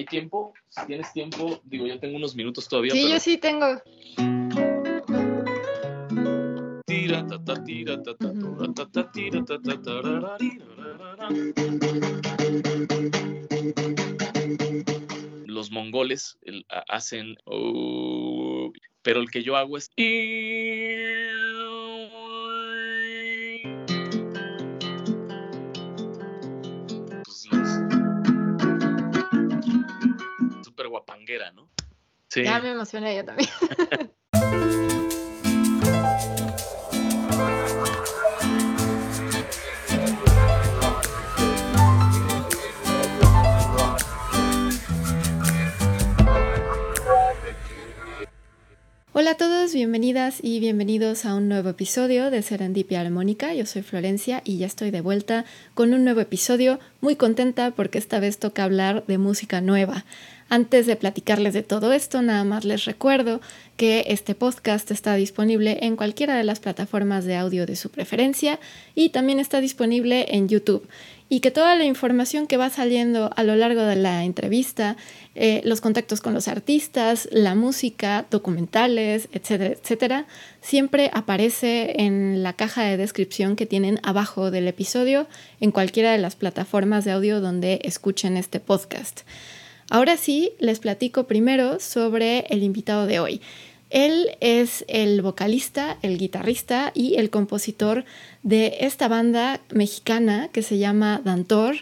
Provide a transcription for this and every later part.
¿Hay tiempo? Si tienes tiempo, digo, yo tengo unos minutos todavía. Sí, yo sí tengo. Los mongoles hacen, oh, pero el que yo hago es Ya me emocioné yo también. Hola a todos, bienvenidas y bienvenidos a un nuevo episodio de Serendipia Armónica. Yo soy Florencia y ya estoy de vuelta con un nuevo episodio. Muy contenta porque esta vez toca hablar de música nueva. Antes de platicarles de todo esto, nada más les recuerdo que este podcast está disponible en cualquiera de las plataformas de audio de su preferencia y también está disponible en YouTube. Y que toda la información que va saliendo a lo largo de la entrevista, eh, los contactos con los artistas, la música, documentales, etcétera, etcétera, siempre aparece en la caja de descripción que tienen abajo del episodio en cualquiera de las plataformas de audio donde escuchen este podcast. Ahora sí, les platico primero sobre el invitado de hoy. Él es el vocalista, el guitarrista y el compositor de esta banda mexicana que se llama Dantor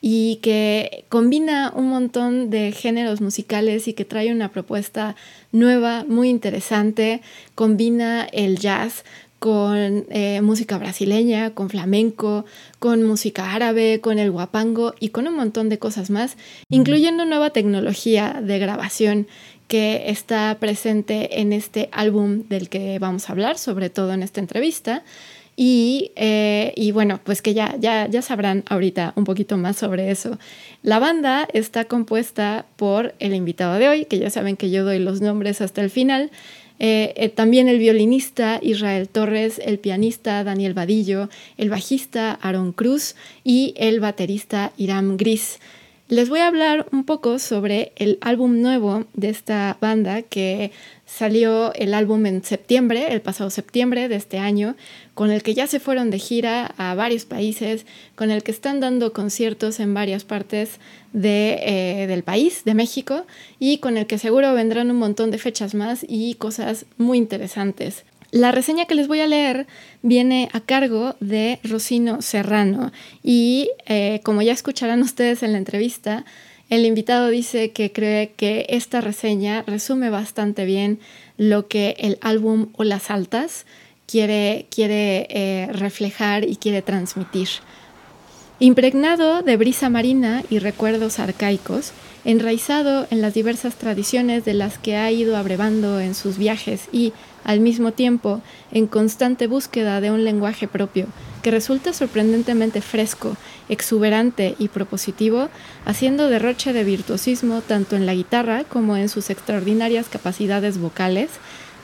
y que combina un montón de géneros musicales y que trae una propuesta nueva, muy interesante. Combina el jazz con eh, música brasileña, con flamenco, con música árabe, con el guapango y con un montón de cosas más, incluyendo nueva tecnología de grabación que está presente en este álbum del que vamos a hablar, sobre todo en esta entrevista. Y, eh, y, bueno, pues que ya, ya, ya sabrán ahorita un poquito más sobre eso. La banda está compuesta por el invitado de hoy, que ya saben que yo doy los nombres hasta el final, eh, eh, también el violinista Israel Torres, el pianista Daniel Vadillo, el bajista Aaron Cruz y el baterista Iram Gris. Les voy a hablar un poco sobre el álbum nuevo de esta banda que salió el álbum en septiembre, el pasado septiembre de este año, con el que ya se fueron de gira a varios países, con el que están dando conciertos en varias partes de, eh, del país, de México, y con el que seguro vendrán un montón de fechas más y cosas muy interesantes. La reseña que les voy a leer viene a cargo de Rocino Serrano y eh, como ya escucharán ustedes en la entrevista, el invitado dice que cree que esta reseña resume bastante bien lo que el álbum O las Altas quiere, quiere eh, reflejar y quiere transmitir. Impregnado de brisa marina y recuerdos arcaicos, enraizado en las diversas tradiciones de las que ha ido abrevando en sus viajes y, al mismo tiempo, en constante búsqueda de un lenguaje propio que resulta sorprendentemente fresco, exuberante y propositivo, haciendo derroche de virtuosismo tanto en la guitarra como en sus extraordinarias capacidades vocales,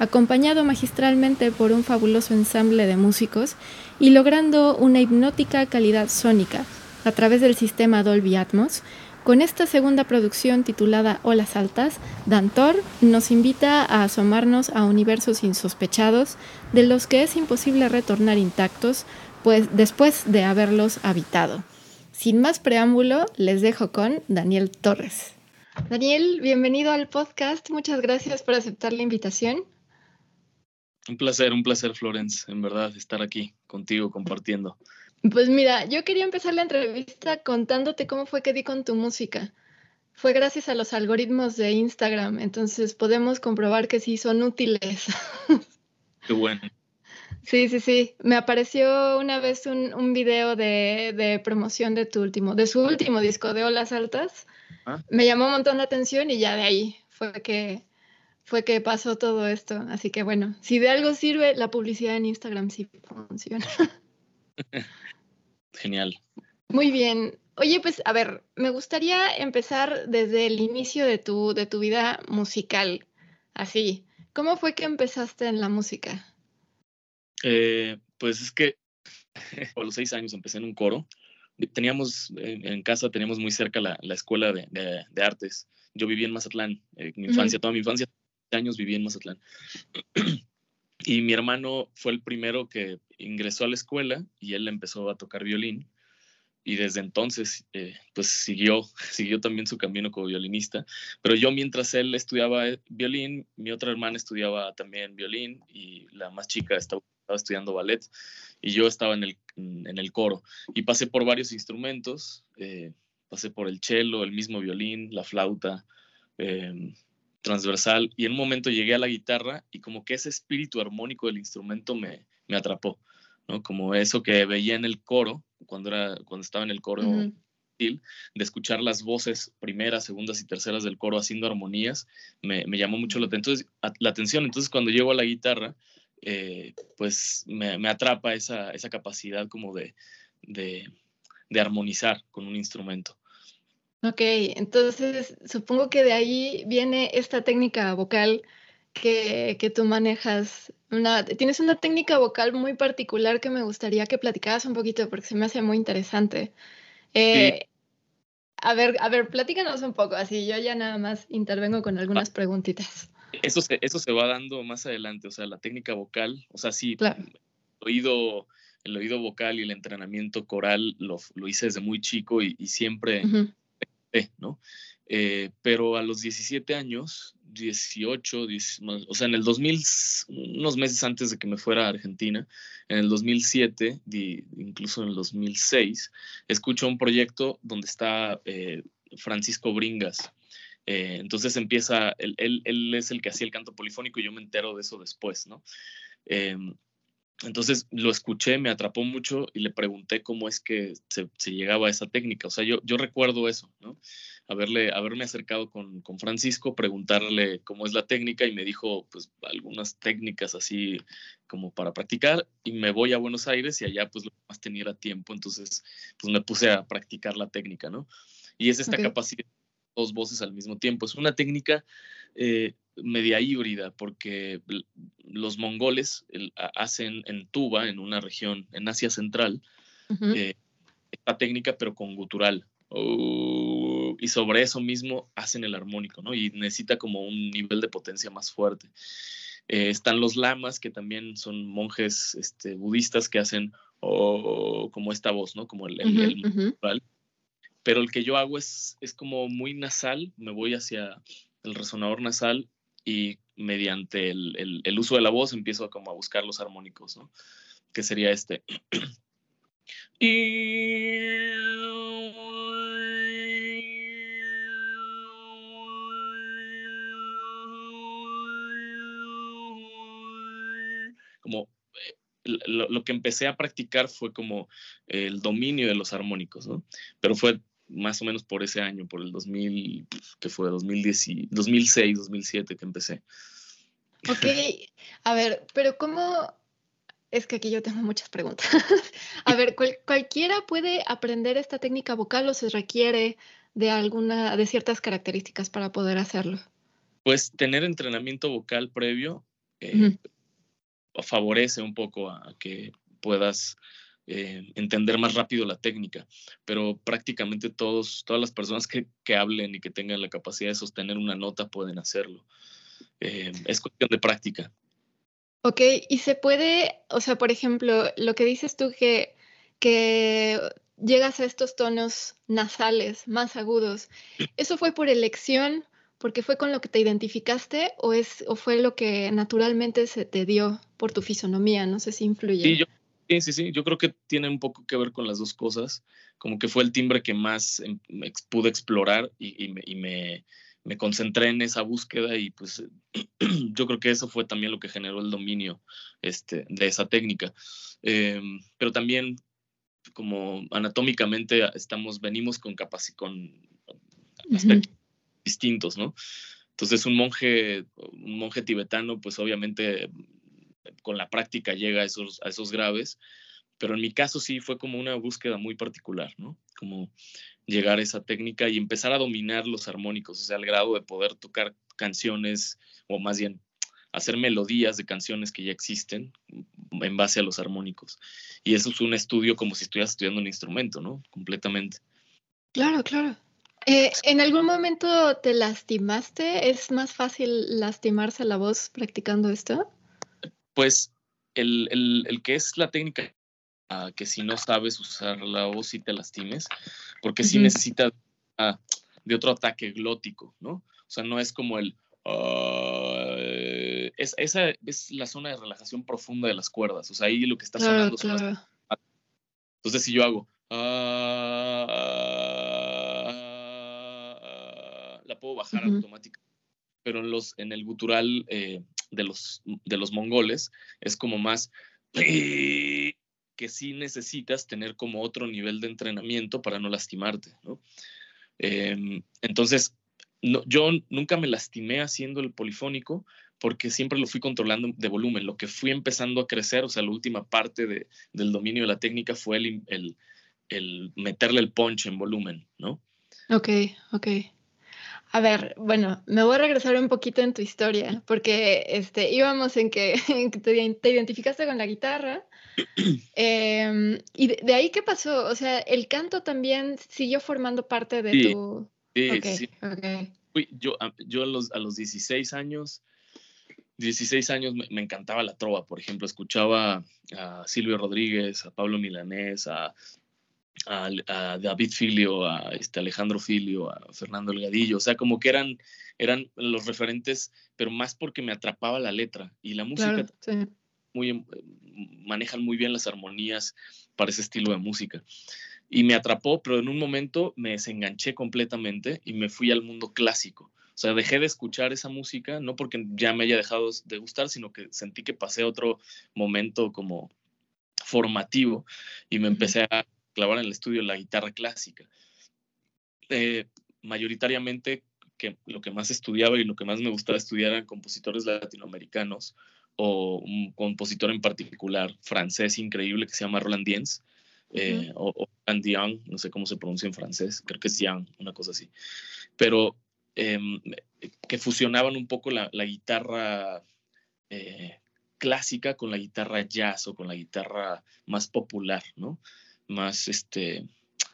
acompañado magistralmente por un fabuloso ensamble de músicos y logrando una hipnótica calidad sónica a través del sistema Dolby Atmos, con esta segunda producción titulada Olas Altas, Dantor nos invita a asomarnos a universos insospechados de los que es imposible retornar intactos pues después de haberlos habitado. Sin más preámbulo, les dejo con Daniel Torres. Daniel, bienvenido al podcast. Muchas gracias por aceptar la invitación. Un placer, un placer, Florence, en verdad, estar aquí contigo compartiendo. Pues mira, yo quería empezar la entrevista contándote cómo fue que di con tu música. Fue gracias a los algoritmos de Instagram, entonces podemos comprobar que sí son útiles. Qué bueno. Sí, sí, sí. Me apareció una vez un, un video de, de, promoción de tu último, de su último disco de Olas Altas. Ah. Me llamó un montón la atención y ya de ahí fue que fue que pasó todo esto. Así que bueno, si de algo sirve, la publicidad en Instagram sí funciona. Genial. Muy bien. Oye, pues a ver, me gustaría empezar desde el inicio de tu, de tu vida musical. Así, ¿cómo fue que empezaste en la música? Eh, pues es que a los seis años empecé en un coro. Teníamos, en, casa teníamos muy cerca la, la escuela de, de, artes yo viví en Mazatlán, eh, mi infancia, toda mi infancia, años viví en Mazatlán. y mi hermano fue el primero que ingresó a la escuela y él empezó a tocar violín y desde entonces eh, pues siguió, siguió también su camino como violinista. Pero yo mientras él estudiaba eh, violín, mi otra hermana estudiaba también violín y la más chica estaba, estudiando ballet y yo estaba en el, en el coro y pasé por varios instrumentos, eh, pasé por el cello, el mismo violín, la flauta. Em, transversal y en un momento llegué a la guitarra y como que ese espíritu armónico del instrumento me, me atrapó, ¿no? Como eso que veía en el coro, cuando, era, cuando estaba en el coro, de escuchar las voces primeras, segundas y terceras del coro haciendo armonías, me, me llamó mucho la, entonces, la, atención. Entonces, cuando llego a la guitarra, eh, pues me, me, atrapa esa, esa capacidad como de, de, de, armonizar con un instrumento. Ok, entonces supongo que de ahí viene esta técnica vocal que, que tú manejas tienes una técnica vocal muy particular que me gustaría que platicaras un poquito porque se me hace muy interesante. Eh, a ver, a ver, platícanos un poco, así yo ya nada más intervengo con algunas ah. preguntitas. Eso se, eso se va dando más adelante, o sea, la técnica vocal, o sea, sí, el, oído, el oído vocal y el entrenamiento coral lo, lo hice desde muy chico y, siempre, ¿no? Eh, pero a los 17 años 18, o sea, en el 2000, unos meses antes de que me fuera a Argentina, en el 2007, incluso en el 2006, escucho un proyecto donde está eh, Francisco Bringas. Eh, entonces empieza, él, él, es el que hacía el canto polifónico y yo me entero de eso después, ¿no? Em, entonces lo escuché, me atrapó mucho y le pregunté cómo es que se, llegaba a esa técnica. O sea, yo, yo recuerdo eso, ¿no? Haberle, haberme acercado con, Francisco, preguntarle cómo es la técnica y me dijo, pues, algunas técnicas así como para practicar y me voy a Buenos Aires y allá, pues, lo más tenía era tiempo. Entonces, pues, me puse a practicar la técnica, ¿no? Y es esta capacidad dos voces al mismo tiempo. Es una técnica eh, media híbrida, porque los mongoles hacen en Tuba, en una región en Asia Central, eh, esta técnica, pero con gutural. Oh, y sobre eso mismo hacen el armónico, ¿no? Y necesita como un nivel de potencia más fuerte. Eh, están los lamas, que también son monjes este, budistas que hacen oh, como esta voz, ¿no? Como el, el, Pero el que yo hago es, es como muy nasal, me voy hacia el resonador nasal y mediante el, uso de la voz empiezo como a buscar los armónicos, ¿no? Que sería este. y... Como eh, lo, lo, que empecé a practicar fue como el dominio de los armónicos, ¿no? Pero fue más o menos por ese año, por el 2000, que fue 2010, 2006, 2007 que empecé. Ok, a ver, pero ¿cómo? Es que aquí yo tengo muchas preguntas. a ver, ¿cualquiera puede aprender esta técnica vocal o se requiere de alguna, de ciertas características para poder hacerlo? Pues tener entrenamiento vocal previo eh, favorece un poco a que puedas eh, entender más rápido la técnica, pero prácticamente todos, todas las personas que, que, hablen y que tengan la capacidad de sostener una nota pueden hacerlo. Eh, es cuestión de práctica. Ok, y se puede, o sea, por ejemplo, lo que dices tú que, que llegas a estos tonos nasales más agudos, ¿eso fue por elección, porque fue con lo que te identificaste o, es, o fue lo que naturalmente se te dio por tu fisonomía? No sé si influye. Sí, yo Sí, sí, sí, yo creo que tiene un poco que ver con las dos cosas, como que fue el timbre que más em, pude explorar y, me, concentré en esa búsqueda y pues yo creo que eso fue también lo que generó el dominio este, de esa técnica. Em, pero también como anatómicamente estamos, venimos con, con aspectos distintos, ¿no? Entonces un monje, un monje tibetano, pues obviamente con la práctica llega a esos, graves, pero en mi caso sí fue como una búsqueda muy particular, ¿no? Como llegar a esa técnica y empezar a dominar los armónicos, o sea, al grado de poder tocar canciones, o más bien hacer melodías de canciones que ya existen en base a los armónicos. Y eso es un estudio como si estuvieras estudiando un instrumento, ¿no? Completamente. Claro, claro. Eh, ¿En algún momento te lastimaste? ¿Es más fácil lastimarse la voz practicando esto? Pues el, que es la técnica que si no sabes usar la voz y te lastimes, porque si necesitas ah, de otro ataque glótico, ¿no? O sea, no es como el... Ah, es, esa es la zona de relajación profunda de las cuerdas, o sea, ahí lo que está sonando Entonces, si yo hago... Bajar automáticamente pero en, los, en el gutural eh, de, los, de los mongoles es como más que sí necesitas tener como otro nivel de entrenamiento para no lastimarte, ¿no? Em, entonces, no, yo nunca me lastimé haciendo el polifónico porque siempre lo fui controlando de volumen. Lo que fui empezando a crecer, o sea, la última parte de, del dominio de la técnica fue el, el, el meterle el punch en volumen, ¿no? Ok, ok. A ver, bueno, me voy a regresar un poquito en tu historia, porque este, íbamos en que, te, identificaste con la guitarra. Em, ¿Y de, ahí qué pasó? O sea, ¿el canto también siguió formando parte de tu...? Sí, sí. yo, yo a, los, a los 16 años, 16 años me, me, encantaba la trova, por ejemplo, escuchaba a Silvio Rodríguez, a Pablo Milanés, a a, David Filio, a este Alejandro Filio, a Fernando Elgadillo, o sea, como que eran, eran los referentes, pero más porque me atrapaba la letra y la música. muy, em, manejan muy bien las armonías para ese estilo de música. Y me atrapó, pero en un momento me desenganché completamente y me fui al mundo clásico. O sea, dejé de escuchar esa música, no porque ya me haya dejado de gustar, sino que sentí que pasé otro momento como formativo y me empecé a clavar en el estudio la guitarra clásica. Eh, mayoritariamente que lo que más estudiaba y lo que más me gustaba estudiar eran compositores latinoamericanos o un compositor en particular francés increíble que se llama Roland Diens eh, o, Roland Dian, no sé cómo se pronuncia en francés, creo que es Dian, una cosa así. Pero em, que fusionaban un poco la, guitarra eh, clásica con la guitarra jazz o con la guitarra más popular, ¿no? Más, este,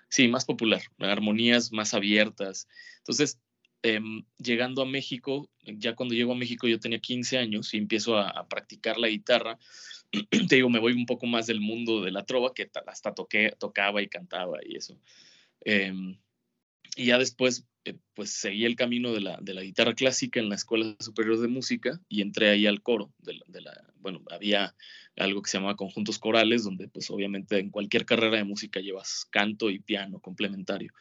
sí, más popular, armonías más abiertas. Entonces, em, llegando a México, ya cuando llego a México yo tenía 15 años y empiezo a, practicar la guitarra. Te digo, me voy un poco más del mundo de la trova, que hasta toqué, tocaba y cantaba y eso. Em, y ya después, eh, pues seguí el camino de la, de la, guitarra clásica en la Escuela Superior de Música y entré ahí al coro. De de la, bueno, había algo que se llamaba conjuntos corales, donde pues obviamente en cualquier carrera de música llevas canto y piano complementario.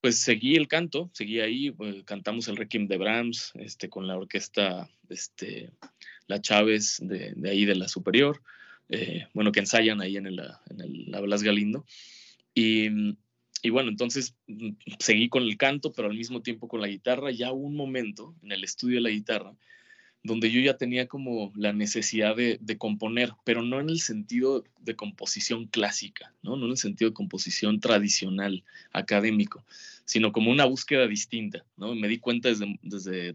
pues seguí el canto, seguí ahí, pues, cantamos el Requiem de Brahms este, con la orquesta, este, la Chávez de, de ahí de la Superior, eh, bueno, que ensayan ahí en, el, en el, la Blas Galindo. Y, y bueno, entonces mm, seguí con el canto, pero al mismo tiempo con la guitarra. Ya hubo un momento en el estudio de la guitarra donde yo ya tenía como la necesidad de, componer, pero no en el sentido de composición clásica, ¿no? no en el sentido de composición tradicional, académico, sino como una búsqueda distinta. ¿no? Me di cuenta desde, desde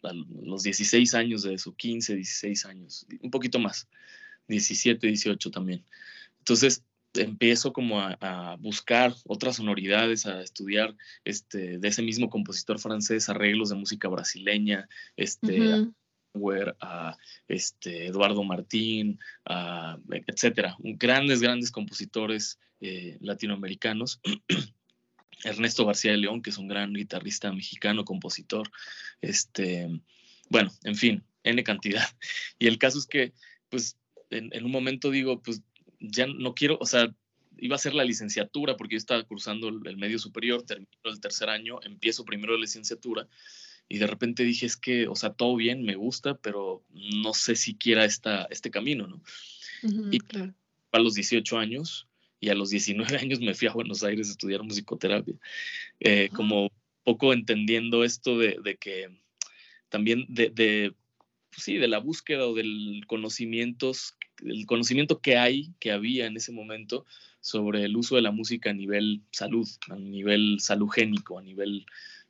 pues, los 16 años de eso, 15, 16 años, un poquito más, 17, 18 también. Entonces, empiezo como a, buscar otras sonoridades, a estudiar este, de ese mismo compositor francés arreglos de música brasileña, este, a este, Eduardo Martín, a, etcétera. Grandes, grandes compositores eh, latinoamericanos. Ernesto García de León, que es un gran guitarrista mexicano, compositor. Este, bueno, en fin, N cantidad. Y el caso es que, pues, en, un momento digo, pues, ya no quiero, o sea, iba a hacer la licenciatura porque yo estaba cursando el medio superior, termino el tercer año, empiezo primero la licenciatura y de repente dije, es que, o sea, todo bien, me gusta, pero no sé si quiera esta, este camino, ¿no? y a los 18 años y a los 19 años me fui a Buenos Aires a estudiar musicoterapia, eh, ah. como poco entendiendo esto de, de que también de, de pues sí, de la búsqueda o del conocimiento, el conocimiento que hay, que había en ese momento sobre el uso de la música a nivel salud, a nivel salugénico, a nivel,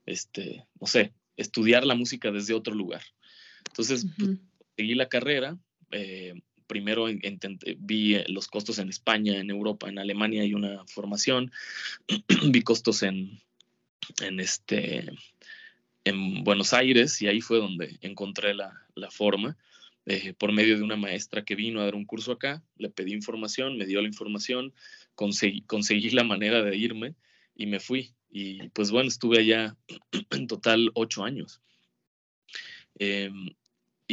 este, no sé, estudiar la música desde otro lugar. Entonces, pues, seguí la carrera. Eh, primero intenté, vi los costos en España, en Europa, en Alemania hay una formación. vi costos en, en, este, en Buenos Aires y ahí fue donde encontré la, forma. Eh, por medio de una maestra que vino a dar un curso acá, le pedí información, me dio la información, conseguí, conseguí la manera de irme y me fui. Y pues bueno, estuve allá en total ocho años. Em,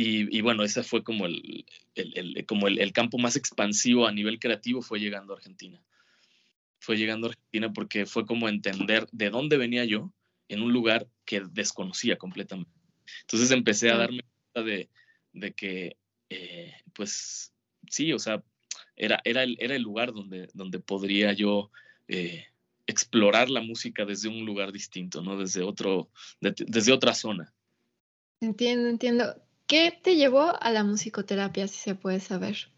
y, bueno, ese fue como, el, como el, campo más expansivo a nivel creativo, fue llegando a Argentina. Fue llegando a Argentina porque fue como entender de dónde venía yo en un lugar que desconocía completamente. Entonces empecé a darme cuenta de, de que, eh, pues sí, o sea, era, era, el, era el lugar donde, donde podría yo eh, explorar la música desde un lugar distinto, ¿no? Desde, otro, desde otra zona. Entiendo, entiendo. ¿Qué te llevó a la musicoterapia, si se puede saber?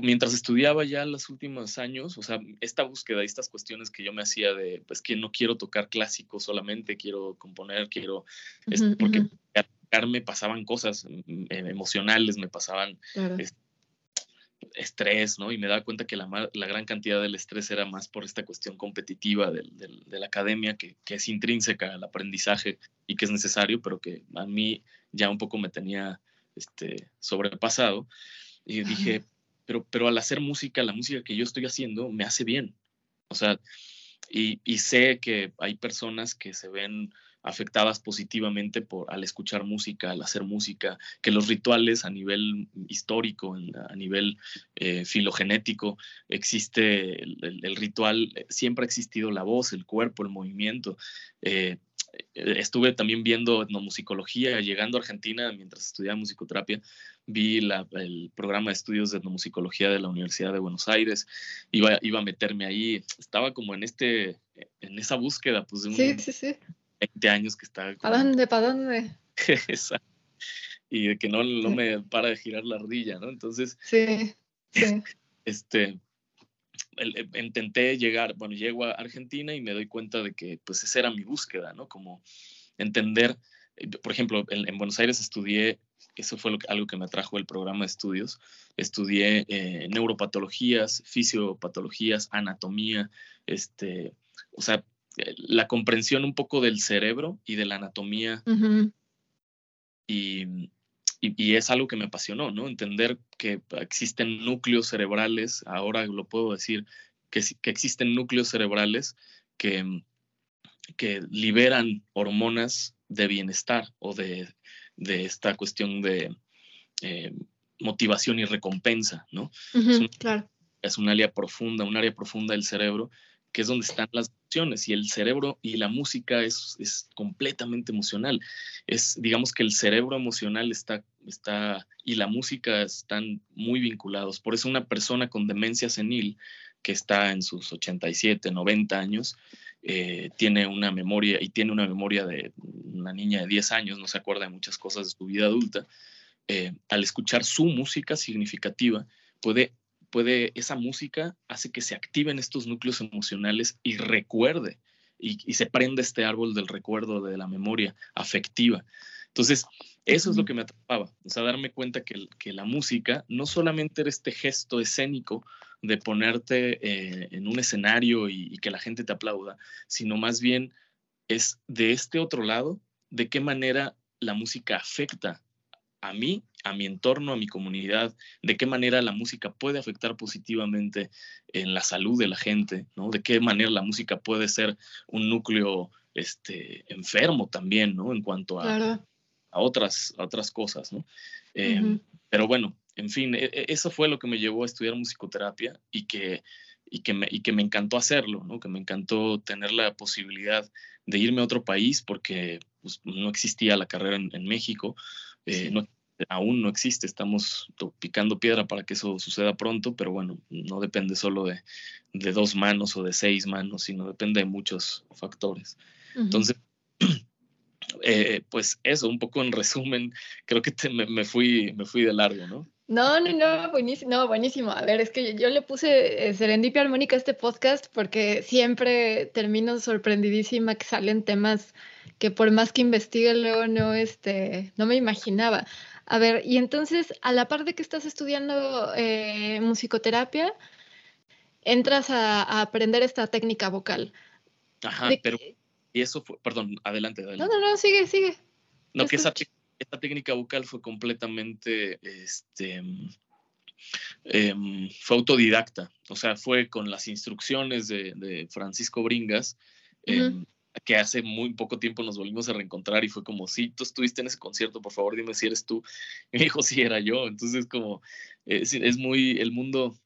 Mientras estudiaba ya los últimos años, o sea, esta búsqueda y estas cuestiones que yo me hacía de, pues que no quiero tocar clásico solamente, quiero componer, quiero, porque me pasaban cosas mm, emocionales, me pasaban estrés, ¿no? Y me daba cuenta que la, la, gran cantidad del estrés era más por esta cuestión competitiva de la academia, que, que, es intrínseca al aprendizaje y que es necesario, pero que a mí ya un poco me tenía este, sobrepasado. Y dije, pero, pero al hacer música, la música que yo estoy haciendo me hace bien. O sea, y, y sé que hay personas que se ven afectadas positivamente por, al escuchar música, al hacer música, que los rituales a nivel histórico, a nivel eh, filogenético, existe el, ritual, eh, siempre ha existido la voz, el cuerpo, el movimiento. Eh, estuve también viendo etnomusicología, llegando a Argentina mientras estudiaba musicoterapia, vi el programa de estudios de etnomusicología de la Universidad de Buenos Aires, iba, iba a meterme ahí, estaba como en, este, en esa búsqueda, pues de sí, sí, sí 20 años que está. ¿Para dónde? ¿Para dónde? Exacto. Y de que no, no me para de girar la ardilla, ¿no? Entonces. Sí, sí. Este. intenté llegar, bueno, llego a Argentina y me doy cuenta de que, pues, esa era mi búsqueda, ¿no? Como entender, eh, por ejemplo, en, Buenos Aires estudié, eso fue lo algo que me atrajo el programa de estudios, estudié eh, neuropatologías, fisiopatologías, anatomía, este, o sea, la comprensión un poco del cerebro y de la anatomía. y, es algo que me apasionó, ¿no? Entender que existen núcleos cerebrales, ahora lo puedo decir, que, que existen núcleos cerebrales que, que liberan hormonas de bienestar o de, esta cuestión de eh, motivación y recompensa, ¿no? claro. Es un área profunda, un área profunda del cerebro que es donde están las emociones y el cerebro y la música es, es completamente emocional. Es, digamos que el cerebro emocional está, está y la música están muy vinculados. Por eso una persona con demencia senil que está en sus 87, 90 años, eh, tiene una memoria y tiene una memoria de una niña de 10 años, no se acuerda de muchas cosas de su vida adulta, eh, al escuchar su música significativa, puede puede, esa música hace que se activen estos núcleos emocionales y recuerde y, se prende este árbol del recuerdo, de la memoria afectiva. Entonces, eso es lo que me atrapaba, o sea, darme cuenta que, que la música no solamente era este gesto escénico de ponerte eh, en un escenario y, y que la gente te aplauda, sino más bien es de este otro lado, de qué manera la música afecta a mí, a mi entorno, a mi comunidad, de qué manera la música puede afectar positivamente en la salud de la gente, ¿no? De qué manera la música puede ser un núcleo este, enfermo también, ¿no? En cuanto a, a otras, otras cosas, ¿no? Em, pero bueno, en fin, e, e, eso fue lo que me llevó a estudiar musicoterapia y que, y que, me, y que me encantó hacerlo, ¿no? Que me encantó tener la posibilidad de irme a otro país porque pues, no existía la carrera en, México, eh, no aún no existe, estamos picando piedra para que eso suceda pronto, pero bueno, no depende solo de, dos manos o de seis manos, sino depende de muchos factores. Entonces, eh, pues eso, un poco en resumen, creo que me, fui, me fui de largo, ¿no? No, no, no, buenísimo, no, buenísimo. A ver, es que yo, le puse eh, Serendipia Armónica a este podcast porque siempre termino sorprendidísima que salen temas que por más que investigue luego no, este, no me imaginaba. A ver, y entonces, a la par de que estás estudiando eh, musicoterapia, entras a, aprender esta técnica vocal. Ajá, pero y eso fue, perdón, adelante, adelante. No, no, no, sigue, sigue. No, que esa, esta técnica vocal fue completamente, este, em, fue autodidacta, o sea, fue con las instrucciones de, Francisco Bringas, em, que hace muy poco tiempo nos volvimos a reencontrar y fue como, si tú estuviste en ese concierto, por favor dime si eres tú. Y me dijo, sí, era yo. Entonces, como, es, es muy, el mundo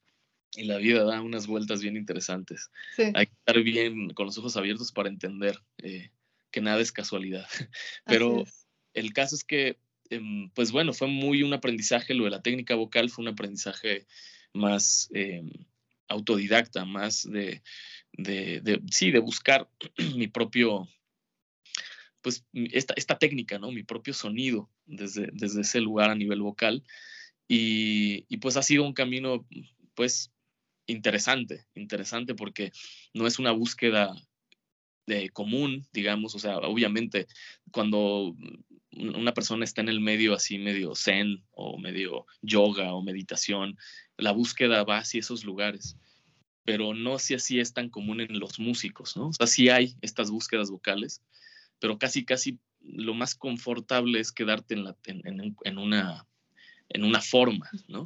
y la vida da unas vueltas bien interesantes. Hay que estar bien con los ojos abiertos para entender eh, que nada es casualidad. Pero el caso es que, em, pues bueno, fue muy un aprendizaje, lo de la técnica vocal fue un aprendizaje más em, autodidacta, más de, sí, de buscar mi propio, pues esta, esta técnica, ¿no? Mi propio sonido desde, desde ese lugar a nivel vocal. Y, y, pues ha sido un camino, pues, interesante, interesante porque no es una búsqueda de común, digamos, o sea, obviamente cuando una persona está en el medio así medio zen o medio yoga o meditación, la búsqueda va hacia esos lugares, pero no si así es tan común en los músicos, ¿no? O sea, sí hay estas búsquedas vocales, pero casi, casi lo más confortable es quedarte en, la, en, una, en una forma, ¿no?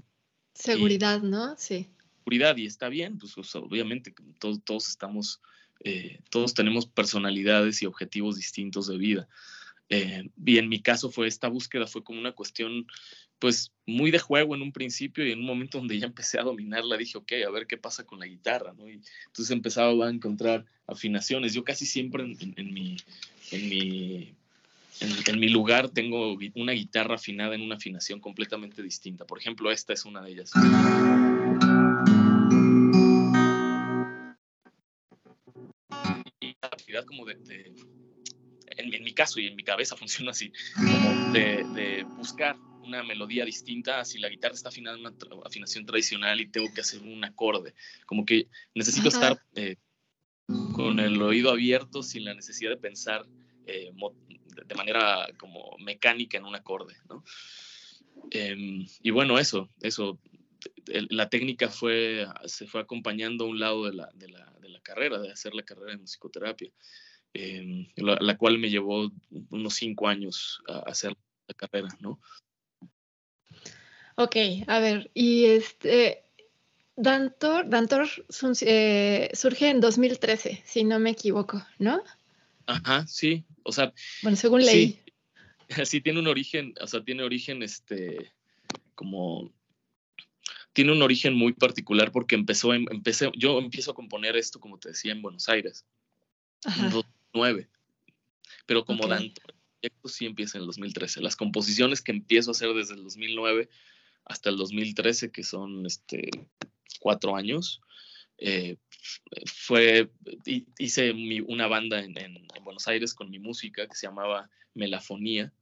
Seguridad, ¿no? Sí. Seguridad, y está bien, pues obviamente todos, todos estamos, eh, todos tenemos personalidades y objetivos distintos de vida. Eh, y en mi caso fue esta búsqueda, fue como una cuestión pues muy de juego en un principio y en un momento donde ya empecé a dominarla dije, ok, a ver qué pasa con la guitarra, ¿no? Y entonces empezaba a encontrar afinaciones. Yo casi siempre en, mi, en, mi, en, mi lugar tengo una guitarra afinada en una afinación completamente distinta. Por ejemplo, esta es una de ellas. Como de en, mi caso y en mi cabeza funciona así, como de, buscar una melodía distinta si la guitarra está afinada en una afinación tradicional y tengo que hacer un acorde. Como que necesito estar eh, con el oído abierto sin la necesidad de pensar eh, de manera como mecánica en un acorde, ¿no? Em, y bueno, eso, eso, la técnica fue, se fue acompañando a un lado de la, de la, de la carrera, de hacer la carrera de musicoterapia. Em, la, cual me llevó unos cinco años a hacer la carrera, ¿no? Ok, a ver, y este, Dantor, Dantor eh, surge en 2013, si no me equivoco, ¿no? Ajá, sí, o sea. Bueno, según leí. Sí, tiene un origen, o sea, tiene origen, este, como tiene un origen muy particular porque empezó, empecé, yo empiezo a componer esto, como te decía, en Buenos Aires. Ajá. 2009. Pero como okay. el proyecto sí empieza en el 2013. Las composiciones que empiezo a hacer desde el 2009 hasta el 2013, que son este, cuatro años, eh, fue, hice una banda en, Buenos Aires con mi música que se llamaba Melafonía.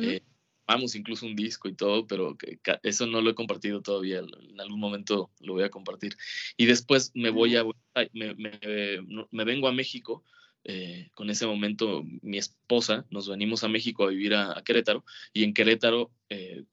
Eh, vamos incluso un disco y todo, pero eso no lo he compartido todavía. En algún momento lo voy a compartir. Y después me voy a, me, me vengo a México eh, con ese momento mi esposa, nos venimos a México a vivir a, Querétaro y en Querétaro eh,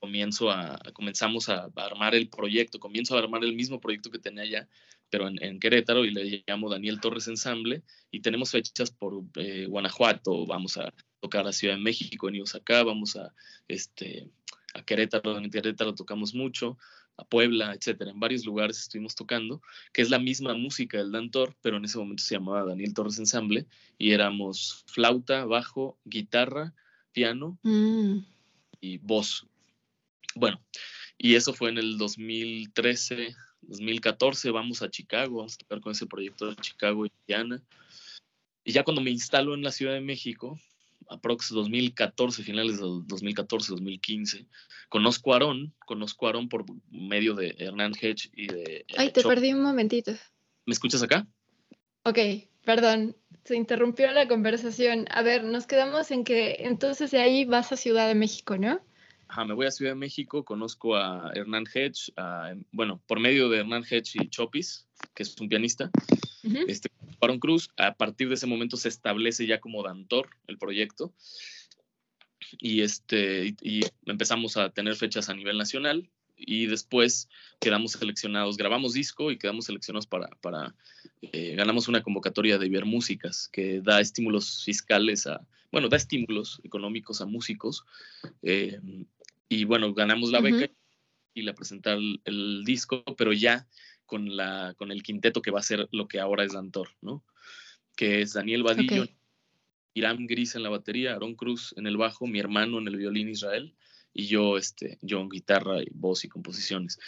comienzo a, comenzamos a, armar el proyecto, comienzo a armar el mismo proyecto que tenía allá, pero en, Querétaro y le llamo Daniel Torres Ensamble y tenemos fechas por eh, Guanajuato, vamos a tocar a Ciudad de México, en acá, vamos a, este, a Querétaro, en Querétaro tocamos mucho, a Puebla, etcétera. En varios lugares estuvimos tocando, que es la misma música del Dantor, pero en ese momento se llamaba Daniel Torres Ensamble y éramos flauta, bajo, guitarra, piano mm. y voz. Bueno, y eso fue en el 2013, 2014, vamos a Chicago, vamos a tocar con ese proyecto de Chicago y Diana. Y ya cuando me instalo en la Ciudad de México, aprox 2014, finales del 2014, 2015. Conozco a Aarón, conozco a Aarón por medio de Hernán Hedge y de... Ay, te perdí un momentito. ¿Me escuchas acá? Ok, perdón, se interrumpió la conversación. A ver, nos quedamos en que entonces de ahí vas a Ciudad de México, ¿no? Ajá, me voy a Ciudad de México, conozco a Hernán Hedge, bueno, por medio de Hernán Hedge y Chopis, que es un pianista, este, Aaron Cruz. A partir de ese momento se establece ya como Dantor el proyecto. Y, este, y, empezamos a tener fechas a nivel nacional. y después quedamos seleccionados, grabamos disco y quedamos seleccionados para, para eh, ganamos una convocatoria de Ver Músicas que da estímulos fiscales a, bueno, da estímulos económicos a músicos eh, y bueno, ganamos la beca y la presentar el, disco, pero ya con, la, con el quinteto que va a ser lo que ahora es Dantor, ¿no? Que es Daniel Vadillo, Irán Gris en la batería, Aaron Cruz en el bajo, mi hermano en el violín Israel y yo, este, yo en guitarra y voz y composiciones.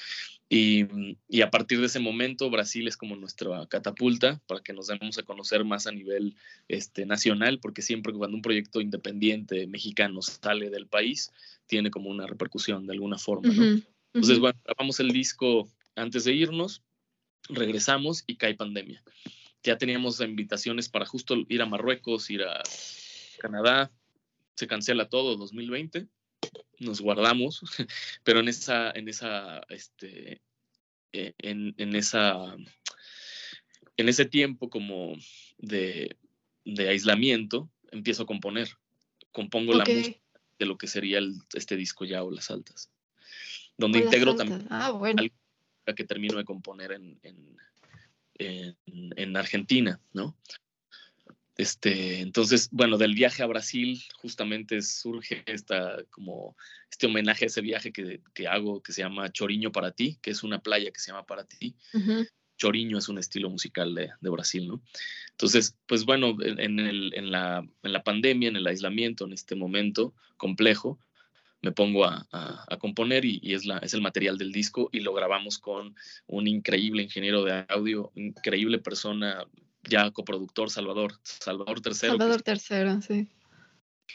Y, y, a partir de ese momento, Brasil es como nuestra catapulta para que nos demos a conocer más a nivel este, nacional, porque siempre cuando un proyecto independiente mexicano sale del país, tiene como una repercusión de alguna forma. ¿no? Entonces, bueno, grabamos el disco antes de irnos, regresamos y cae pandemia. Ya teníamos invitaciones para justo ir a Marruecos, ir a Canadá, se cancela todo 2020 nos guardamos, pero en esa, en esa, este, eh, en, en, esa, en ese tiempo como de, de, aislamiento, empiezo a componer. Compongo la música de lo que sería el, este disco ya o las altas, donde integro también ah, bueno. Que termino de componer en, en, en, en Argentina, ¿no? Este, entonces, bueno, del viaje a Brasil justamente surge esta, como este homenaje a ese viaje que, que hago que se llama Choriño para ti, que es una playa que se llama para ti. Choriño es un estilo musical de, de, Brasil, ¿no? Entonces, pues bueno, en, el, en, la, en, la, pandemia, en el aislamiento, en este momento complejo, me pongo a, a, componer y, y, es, la, es el material del disco y lo grabamos con un increíble ingeniero de audio, increíble persona, ya coproductor Salvador, Salvador Tercero. Salvador Tercero, sí.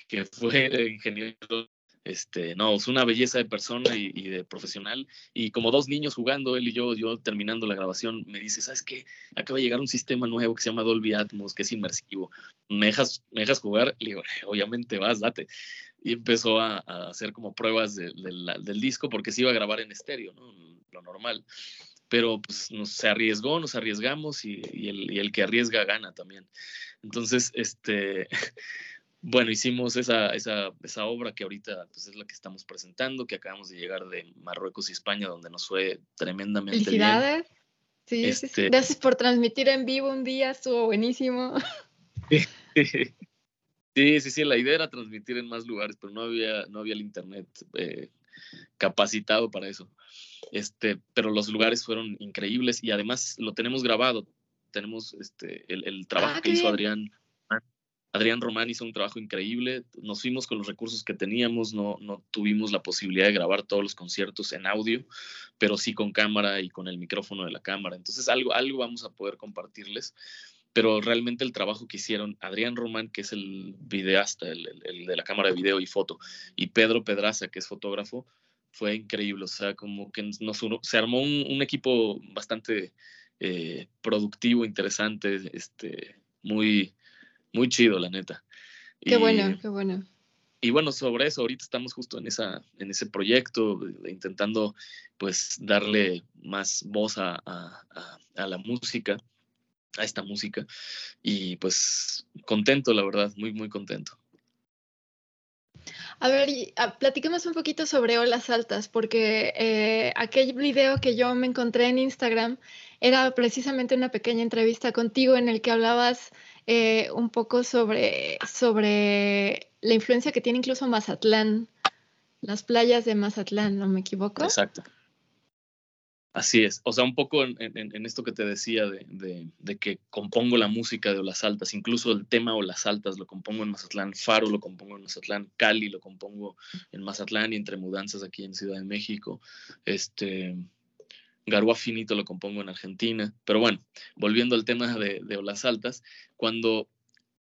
Que fue ingeniero, este, no, es una belleza de persona y, de profesional. Y como dos niños jugando, él y yo, yo terminando la grabación, me dice, ¿sabes qué? Acaba de llegar un sistema nuevo que se llama Dolby Atmos, que es inmersivo. ¿Me dejas, me dejas jugar? Le digo, obviamente vas, date. Y empezó a, hacer como pruebas del disco porque se iba a grabar en estéreo, ¿no? Lo normal pero pues nos se arriesgó, nos arriesgamos y, el, que arriesga gana también. Entonces, este, bueno, hicimos esa, esa, esa, obra que ahorita pues, es la que estamos presentando, que acabamos de llegar de Marruecos y España, donde nos fue tremendamente Felicidades. Sí, este gracias por transmitir en vivo un día, estuvo buenísimo. Sí, sí, sí, la idea era transmitir en más lugares, pero no había, no había el internet eh, capacitado para eso. Este, pero los lugares fueron increíbles y además lo tenemos grabado. Tenemos este, el, trabajo ah, que hizo Adrián. Adrián Román hizo un trabajo increíble. Nos fuimos con los recursos que teníamos, no, no tuvimos la posibilidad de grabar todos los conciertos en audio, pero sí con cámara y con el micrófono de la cámara. Entonces algo, algo vamos a poder compartirles pero realmente el trabajo que hicieron Adrián Román, que es el videasta, el, de la cámara de video y foto, y Pedro Pedraza, que es fotógrafo, fue increíble. O sea, como que nos, se armó un, equipo bastante eh, productivo, interesante, este, muy, muy chido, la neta. Qué bueno, qué bueno. Y bueno, sobre eso, ahorita estamos justo en, esa, en ese proyecto, intentando pues darle más voz a, a la música a esta música y pues contento, la verdad, muy, muy contento. A ver, ah, platiquemos un poquito sobre Olas Altas, porque eh, aquel video que yo me encontré en Instagram era precisamente una pequeña entrevista contigo en el que hablabas eh, un poco sobre, sobre la influencia que tiene incluso Mazatlán, las playas de Mazatlán, ¿no me equivoco? Exacto. Así es, o sea, un poco en, esto que te decía de, que compongo la música de Olas Altas, incluso el tema Olas Altas lo compongo en Mazatlán, Faro lo compongo en Mazatlán, Cali lo compongo en Mazatlán y entre mudanzas aquí en Ciudad de México, este, Garúa Finito lo compongo en Argentina, pero bueno, volviendo al tema de, Olas Altas, cuando,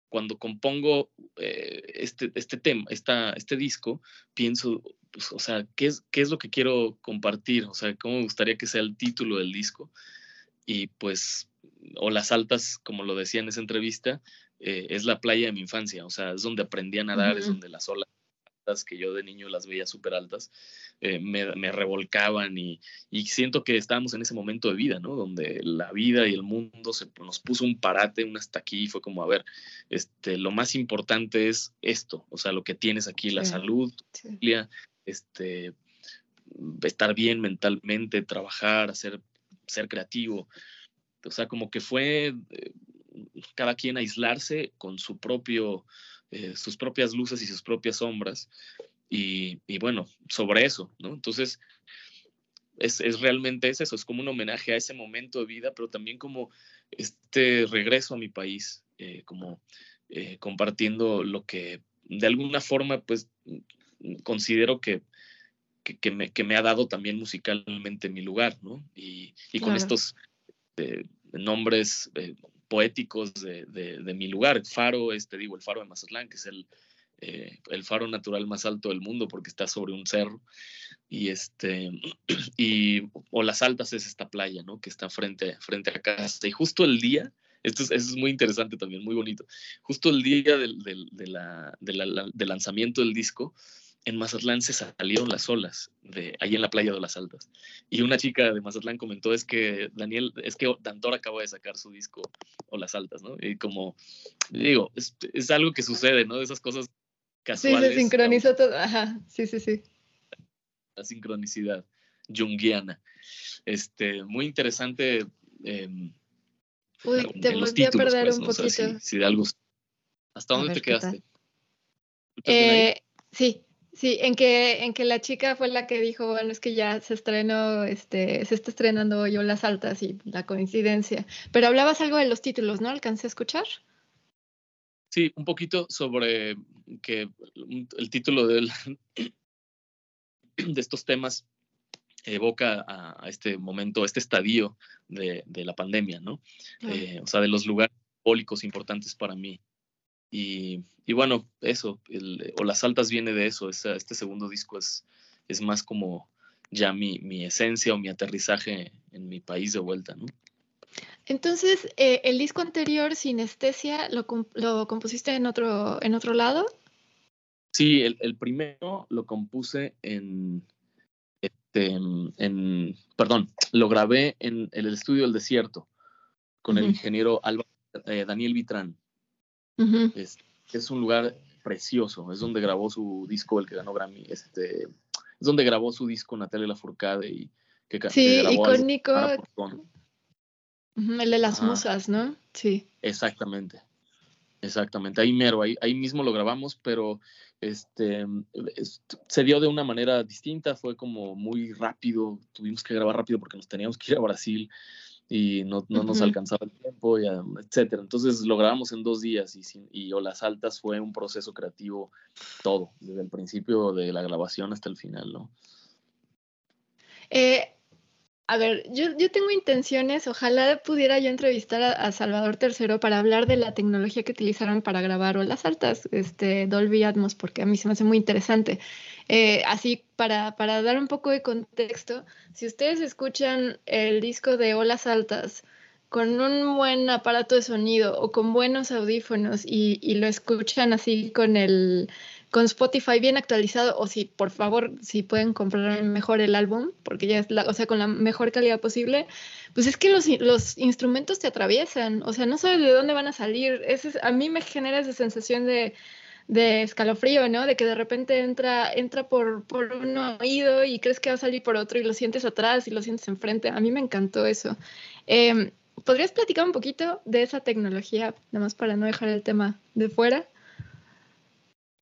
cuando compongo eh, este, este tema, esta, este disco, pienso pues, o sea, ¿qué es, ¿qué es lo que quiero compartir? O sea, ¿cómo me gustaría que sea el título del disco? Y pues, o las altas, como lo decía en esa entrevista, eh, es la playa de mi infancia, o sea, es donde aprendí a nadar, es donde las olas que yo de niño las veía súper altas, eh, me, me, revolcaban y, y, siento que estábamos en ese momento de vida, ¿no? Donde la vida y el mundo se, nos puso un parate, un hasta aquí, y fue como, a ver, este, lo más importante es esto, o sea, lo que tienes aquí, la salud, tu familia, este, estar bien mentalmente, trabajar, hacer, ser creativo. O sea, como que fue eh, cada quien aislarse con su propio, eh, sus propias luces y sus propias sombras. Y, bueno, sobre eso, ¿no? Entonces, es, es, realmente es eso, es como un homenaje a ese momento de vida, pero también como este regreso a mi país, eh, como compartiendo lo que de alguna forma, pues, considero que que, me, ha dado también musicalmente mi lugar, ¿no? Y, con estos eh, nombres eh, poéticos de, mi lugar, Faro, este digo, el Faro de Mazatlán, que es el, eh, el faro natural más alto del mundo porque está sobre un cerro, y este, y, o Las Altas es esta playa, ¿no? Que está frente, frente a casa, y justo el día, esto es, es, muy interesante también, muy bonito. Justo el día del, del, de la, del lanzamiento del disco, en Mazatlán se salieron las olas de ahí en la playa de las Altas. Y una chica de Mazatlán comentó es que Daniel, es que Dantor acaba de sacar su disco Olas Altas, ¿no? Y como digo, es, es algo que sucede, ¿no? De esas cosas casuales. Sí, se sincronizó todo. Ajá, sí, sí, sí. La sincronicidad junguiana. Este, muy interesante. Eh, Uy, te volví a perder pues, un poquito. si, de algo. ¿Hasta dónde te quedaste? Eh, sí, Sí, en que, en que la chica fue la que dijo, bueno, es que ya se estrenó, este, se está estrenando yo las altas y la coincidencia. Pero hablabas algo de los títulos, ¿no? ¿Alcancé a escuchar? Sí, un poquito sobre que el título de estos temas evoca a, este momento, este estadio de, la pandemia, ¿no? Eh, o sea, de los lugares simbólicos importantes para mí. Y, bueno, eso, o las altas viene de eso, este segundo disco es, es más como ya mi, mi, esencia o mi aterrizaje en mi país de vuelta, ¿no? Entonces, eh, ¿el disco anterior, Sinestesia, lo, lo compusiste en otro, en otro lado? Sí, el, el primero lo compuse en, este, en, perdón, lo grabé en, el estudio del desierto con el ingeniero eh, Daniel Vitrán es, un lugar precioso, es donde grabó su disco, el que ganó Grammy, este, es donde grabó su disco Natalia Lafourcade y que, sí, icónico. el de las musas, ¿no? Sí. Exactamente. Exactamente, ahí mero, ahí, ahí mismo lo grabamos, pero este, se dio de una manera distinta, fue como muy rápido, tuvimos que grabar rápido porque nos teníamos que ir a Brasil y no, no nos alcanzaba el tiempo, y, etcétera. Entonces lo grabamos en dos días y, y Olas Altas fue un proceso creativo todo, desde el principio de la grabación hasta el final, ¿no? Eh, a ver, yo, yo, tengo intenciones, ojalá pudiera yo entrevistar a, Salvador III para hablar de la tecnología que utilizaron para grabar Olas Altas, este Dolby Atmos, porque a mí se me hace muy interesante. Eh, así, para, para, dar un poco de contexto, si ustedes escuchan el disco de Olas Altas con un buen aparato de sonido o con buenos audífonos y, y lo escuchan así con el con Spotify bien actualizado o si por favor si pueden comprar mejor el álbum porque ya es la, o sea con la mejor calidad posible pues es que los, los instrumentos te atraviesan o sea no sabes de dónde van a salir es, a mí me genera esa sensación de, de escalofrío, ¿no? De que de repente entra, entra por, por un oído y crees que va a salir por otro y lo sientes atrás y lo sientes enfrente. A mí me encantó eso. Em, ¿Podrías platicar un poquito de esa tecnología, nada más para no dejar el tema de fuera?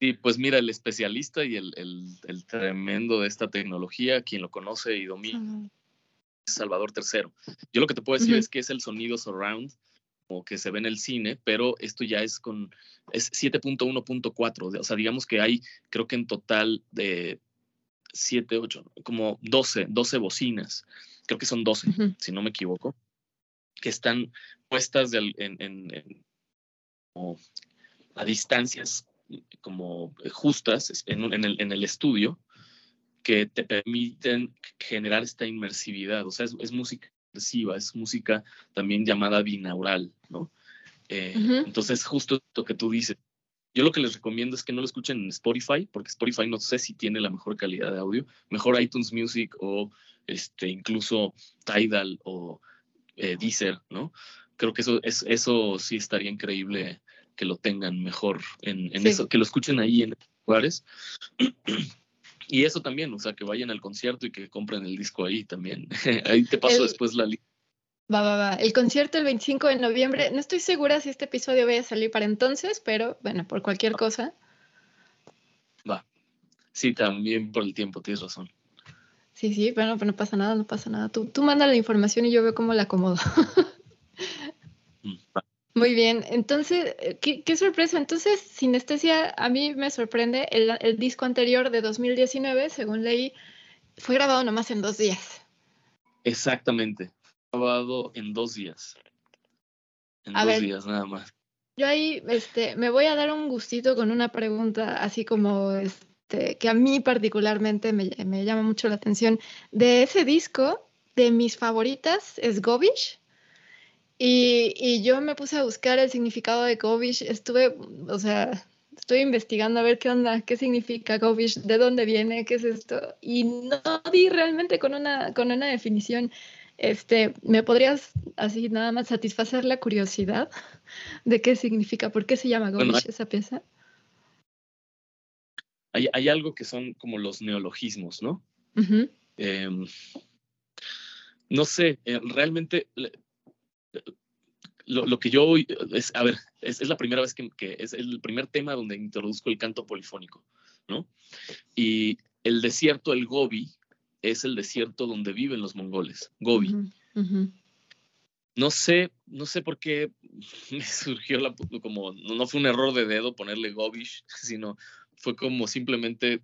Sí, pues mira, el especialista y el, el, tremendo de esta tecnología, quien lo conoce y domina, es Salvador III. Yo lo que te puedo decir es que es el sonido surround, o que se ve en el cine, pero esto ya es con, es 7.1.4, o sea, digamos que hay, creo que en total de 7, 8, como 12, 12 bocinas, creo que son 12, si no me equivoco, que están puestas en, en, a distancias como justas en, el, en, el, estudio que te permiten generar esta inmersividad. O sea, es, música inmersiva, es música también llamada binaural, ¿no? Eh, entonces, justo lo que tú dices, yo lo que les recomiendo es que no lo escuchen en Spotify, porque Spotify no sé si tiene la mejor calidad de audio, mejor iTunes Music o este, incluso Tidal o eh, Deezer, ¿no? Creo que eso, es, eso sí estaría increíble que lo tengan mejor en, eso, que lo escuchen ahí en lugares. Y eso también, o sea, que vayan al concierto y que compren el disco ahí también. ahí te paso después la lista. Va, va, va. El concierto el 25 de noviembre. No estoy segura si este episodio vaya a salir para entonces, pero bueno, por cualquier cosa. Va. Sí, también por el tiempo, tienes razón. Sí, sí, bueno, pero no pasa nada, no pasa nada. Tú, tú manda la información y yo veo cómo la acomodo. Mm, Muy bien, entonces, eh, ¿qué, sorpresa. Entonces, Sinestesia, a mí me sorprende, el, el, disco anterior de 2019, según leí, fue grabado nomás en dos días. Exactamente, grabado en dos días. En dos días nada más. Yo ahí este, me voy a dar un gustito con una pregunta así como este, que a mí particularmente me, me llama mucho la atención. De ese disco, de mis favoritas es Gobish y, y, yo me puse a buscar el significado de Gobish. Estuve, o sea, estoy investigando a ver qué onda, qué significa Gobish, de dónde viene, qué es esto. Y no di realmente con una, con una definición. Este, ¿Me podrías así nada más satisfacer la curiosidad de qué significa, por qué se llama Gobish esa pieza? Hay, hay, algo que son como los neologismos, ¿no? Em, no sé, eh, realmente lo, que yo es, a ver, es, la primera vez que, es el primer tema donde introduzco el canto polifónico, ¿no? Y el desierto, el Gobi, es el desierto donde viven los mongoles, Gobi. No sé, no sé por qué me surgió la, como, no fue un error de dedo ponerle Gobish, sino fue como simplemente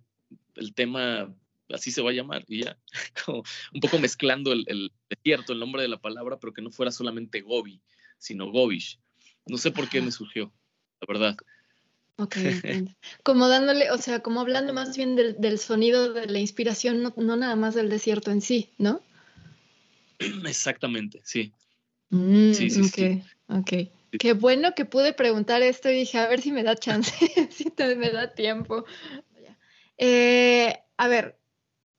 el tema así se va a llamar, y ya, como un poco mezclando el, el, desierto, el nombre de la palabra, pero que no fuera solamente Gobi, sino Gobish. No sé por qué me surgió, la verdad. Ok, como dándole, o sea, como hablando más bien del, sonido de la inspiración, no, nada más del desierto en sí, ¿no? Exactamente, sí. Mm, sí, sí, okay, ok. Qué bueno que pude preguntar esto y dije, a ver si me da chance, si me da tiempo. Eh, a ver,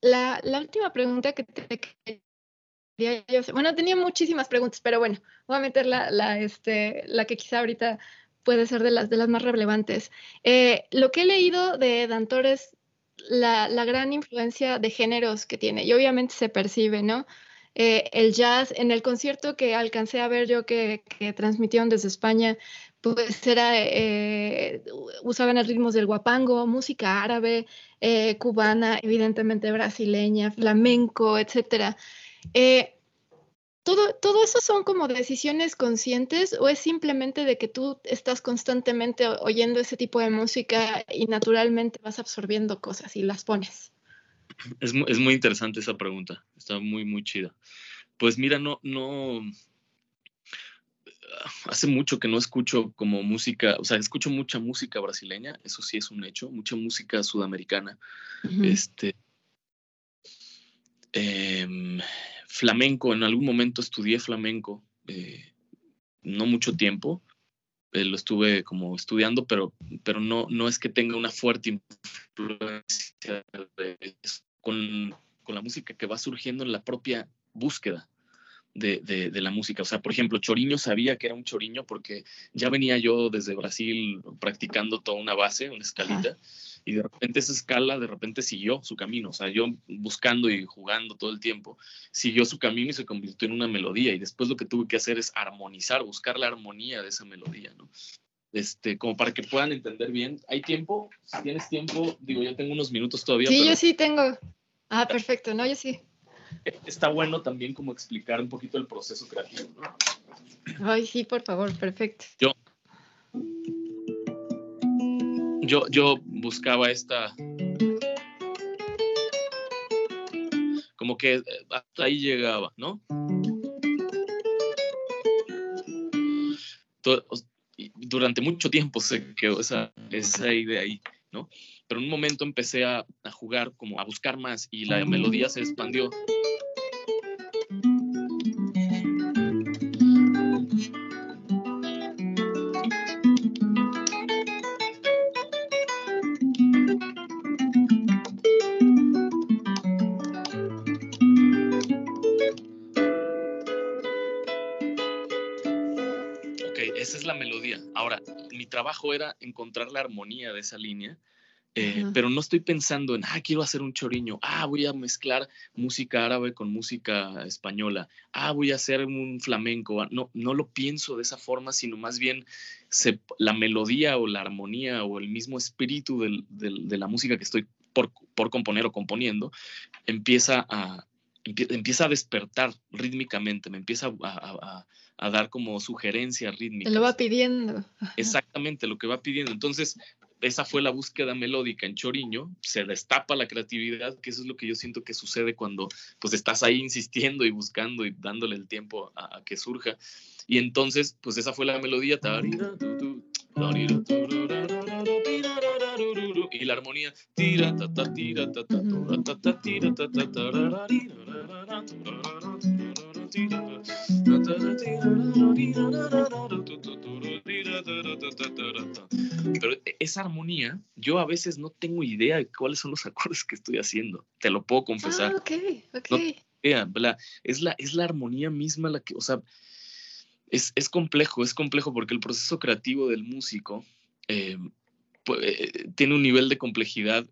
la, última pregunta que te quería yo bueno, tenía muchísimas preguntas, pero bueno, voy a meter la, la, este, la que quizá ahorita puede ser de las, de las más relevantes. Eh, lo que he leído de Dantor es la, la, gran influencia de géneros que tiene, y obviamente se percibe, ¿no? Eh, el jazz, en el concierto que alcancé a ver yo que, que transmitieron desde España, pues era, eh, usaban los ritmos del guapango, música árabe, eh, cubana, evidentemente brasileña, flamenco, etc. Eh, todo, ¿Todo eso son como decisiones conscientes o es simplemente de que tú estás constantemente oyendo ese tipo de música y naturalmente vas absorbiendo cosas y las pones? Es, es muy interesante esa pregunta, está muy, muy chida. Pues mira, no, no, hace mucho que no escucho como música, o sea, escucho mucha música brasileña, eso sí es un hecho, mucha música sudamericana. Este. Em, flamenco, en algún momento estudié flamenco, eh, no mucho tiempo, eh, lo estuve como estudiando, pero, pero no, no es que tenga una fuerte influencia con, con la música que va surgiendo en la propia búsqueda de, de, la música. O sea, por ejemplo, Choriño sabía que era un Choriño porque ya venía yo desde Brasil practicando toda una base, una escalita, y de repente esa escala de repente siguió su camino. O sea, yo buscando y jugando todo el tiempo, siguió su camino y se convirtió en una melodía. Y después lo que tuve que hacer es armonizar, buscar la armonía de esa melodía, ¿no? Este, como para que puedan entender bien. ¿Hay tiempo? Si tienes tiempo, digo, yo tengo unos minutos todavía. Sí, yo sí tengo. Ah, perfecto, no, yo sí está bueno también como explicar un poquito el proceso creativo. Ay, sí, por favor, perfecto. Yo, yo, yo buscaba esta, como que hasta ahí llegaba, ¿no? durante mucho tiempo se quedó esa, esa idea ahí, ¿no? Pero en un momento empecé a, a jugar, como a buscar más y la melodía se expandió. Trabajo era encontrar la armonía de esa línea eh, pero no estoy pensando en, ah, quiero hacer un choriño, ah, voy a mezclar música árabe con música española, ah, voy a hacer un flamenco. Ah, no, no lo pienso de esa forma, sino más bien la melodía o la armonía o el mismo espíritu de la música que estoy por, componer o componiendo empieza a, empieza a despertar rítmicamente, me empieza a, a dar como sugerencia rítmica. Te lo va pidiendo. Exactamente, lo que va pidiendo. Entonces, esa fue la búsqueda melódica en Choriño, se destapa la creatividad, que eso es lo que yo siento que sucede cuando pues estás ahí insistiendo y buscando y dándole el tiempo a, que surja. Y entonces, pues esa fue la melodía. Y la armonía. Pero esa armonía, yo a veces no tengo idea de cuáles son los acordes que estoy haciendo. Te lo puedo confesar. Ah, ok, ok. es, la, es la armonía misma la que, o sea, es, complejo, es complejo porque el proceso creativo del músico eh, pues, eh, tiene un nivel de complejidad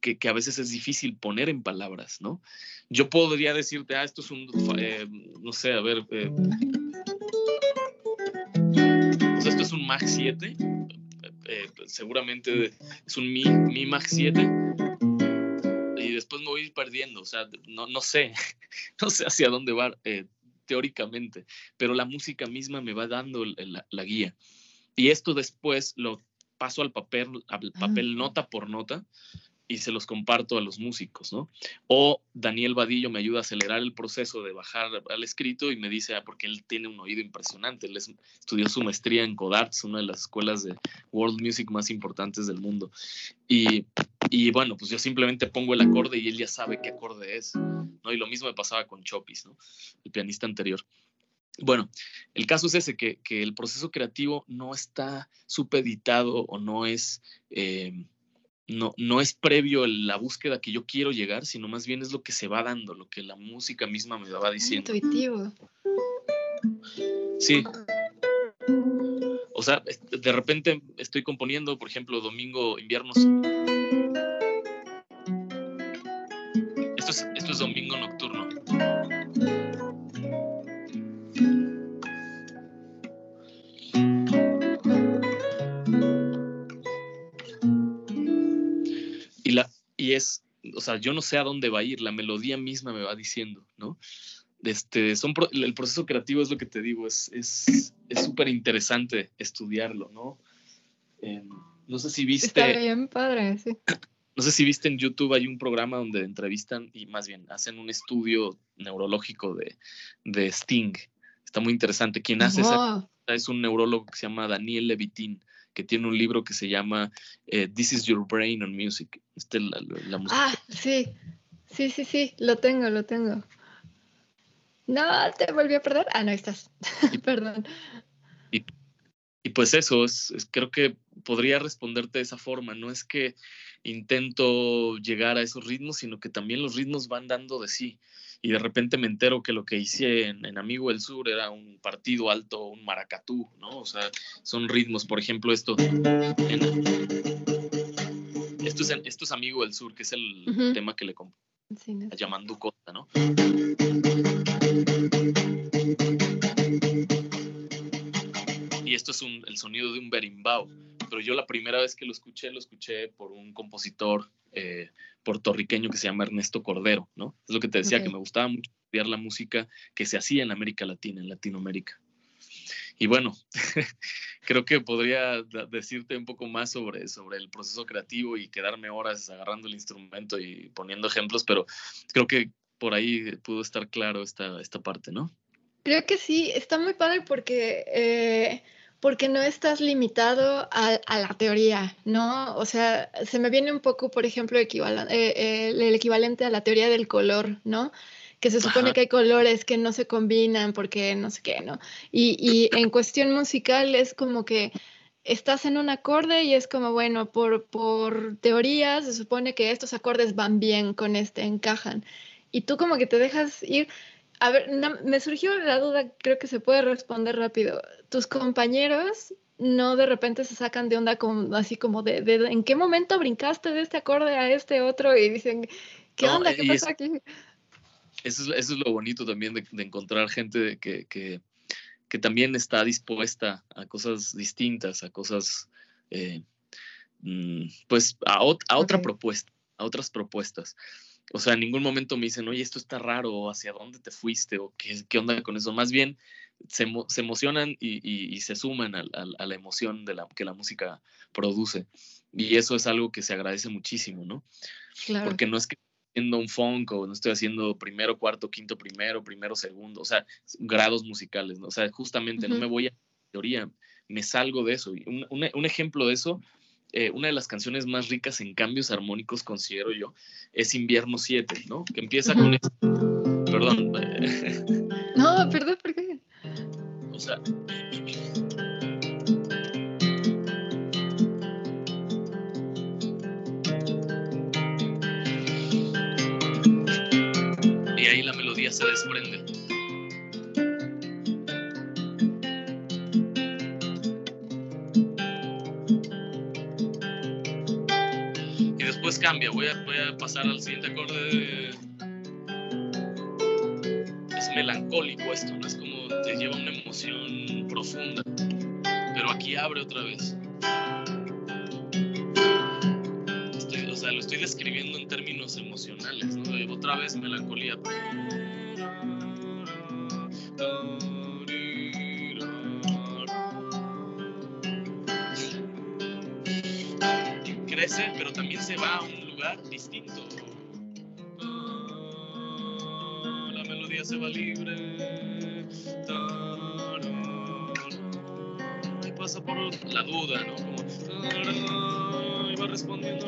que, a veces es difícil poner en palabras, ¿no? Yo podría decirte, ah, esto es un, eh, no sé, a ver, eh, sea, esto es un Mach 7, eh, seguramente es un Mi, Mi Mach 7, y después me voy a ir perdiendo, o sea, no, no sé, no sé hacia dónde va teóricamente, pero la música misma me va dando la, la guía. Y esto después lo paso al papel, al papel nota por nota, y se los comparto a los músicos, ¿no? O Daniel Vadillo me ayuda a acelerar el proceso de bajar al escrito y me dice, ah, porque él tiene un oído impresionante, él estudió su maestría en Codarts, una de las escuelas de world music más importantes del mundo. Y, y bueno, pues yo simplemente pongo el acorde y él ya sabe qué acorde es, ¿no? Y lo mismo me pasaba con Chopis, ¿no? El pianista anterior. Bueno, el caso es ese, que, que el proceso creativo no está supeditado o no es... Eh, no, no es previo la búsqueda que yo quiero llegar, sino más bien es lo que se va dando, lo que la música misma me va diciendo. Intuitivo. Sí. O sea, de repente estoy componiendo, por ejemplo, Domingo Inviernos. Esto es, esto es Domingo Nocturno. Es, o sea, yo no sé a dónde va a ir, la melodía misma me va diciendo, ¿no? Este, son el proceso creativo es lo que te digo, es súper es, interesante estudiarlo, ¿no? Em, no sé si viste... Está bien padre, sí. No sé si viste en YouTube, hay un programa donde entrevistan y más bien hacen un estudio neurológico de, de Sting. Está muy interesante. Quien hace esa, es un neurólogo que se llama Daniel Levitin que tiene un libro que se llama eh, This is Your Brain on Music. Este, la, Ah, sí, sí, sí, sí, lo tengo, lo tengo. No, te volví a perder. Ah, no, estás. Perdón. Y, pues eso, es, creo que podría responderte de esa forma. No es que intento llegar a esos ritmos, sino que también los ritmos van dando de sí y de repente me entero que lo que hice en, Amigo del Sur era un partido alto, un maracatú, ¿no? O sea, son ritmos, por ejemplo, esto. esto, es, esto es Amigo del Sur, que es el tema que le compré. Sí, no. Llamando Costa, ¿no? Y esto es un, el sonido de un berimbau pero yo la primera vez que lo escuché, lo escuché por un compositor eh, puertorriqueño que se llama Ernesto Cordero, ¿no? Es lo que te decía, que me gustaba mucho estudiar la música que se hacía en América Latina, en Latinoamérica. Y bueno, creo que podría decirte un poco más sobre, sobre el proceso creativo y quedarme horas agarrando el instrumento y poniendo ejemplos, pero creo que por ahí pudo estar claro esta, esta parte, ¿no? Creo que sí, está muy padre porque eh, porque no estás limitado a, la teoría, ¿no? O sea, se me viene un poco, por ejemplo, eh, eh, el equivalente a la teoría del color, ¿no? Que se supone que hay colores que no se combinan porque no sé qué, ¿no? Y, y en cuestión musical es como que estás en un acorde y es como, bueno, por, por teoría se supone que estos acordes van bien con este, encajan. Y tú como que te dejas ir a ver, me surgió la duda, creo que se puede responder rápido. ¿Tus compañeros no de repente se sacan de onda como, así como de, en qué momento brincaste de este acorde a este otro y dicen, ¿qué onda? ¿Qué pasa aquí? Eso es, lo bonito también de, encontrar gente que, que, también está dispuesta a cosas distintas, a cosas, eh, mm, pues a, otra propuesta, a otras propuestas. O sea, en ningún momento me dicen, oye, esto está raro, o hacia dónde te fuiste, o qué, qué onda con eso. Más bien se, emocionan y, se suman a, la emoción de la, que la música produce. Y eso es algo que se agradece muchísimo, ¿no? Claro. Porque no es que haciendo un funk o no estoy haciendo primero, cuarto, quinto, primero, primero, segundo, o sea, grados musicales, ¿no? O sea, justamente no me voy a teoría, me salgo de eso. Y un, ejemplo de eso, eh, una de las canciones más ricas en cambios armónicos, considero yo, es Invierno 7, ¿no? Que empieza con esto. Perdón. No, perdón, ¿por qué? O sea, ahí la melodía se desprende. Cambia, voy a, voy a pasar al siguiente acorde. Es melancólico esto, ¿no? Es como te lleva una emoción profunda. Pero aquí abre otra vez. o sea, lo estoy describiendo en términos emocionales, ¿no? Otra vez melancolía. Pero también se va a un lugar distinto. La melodía se va libre. Y pasa por la duda, ¿no? Como, y va respondiendo.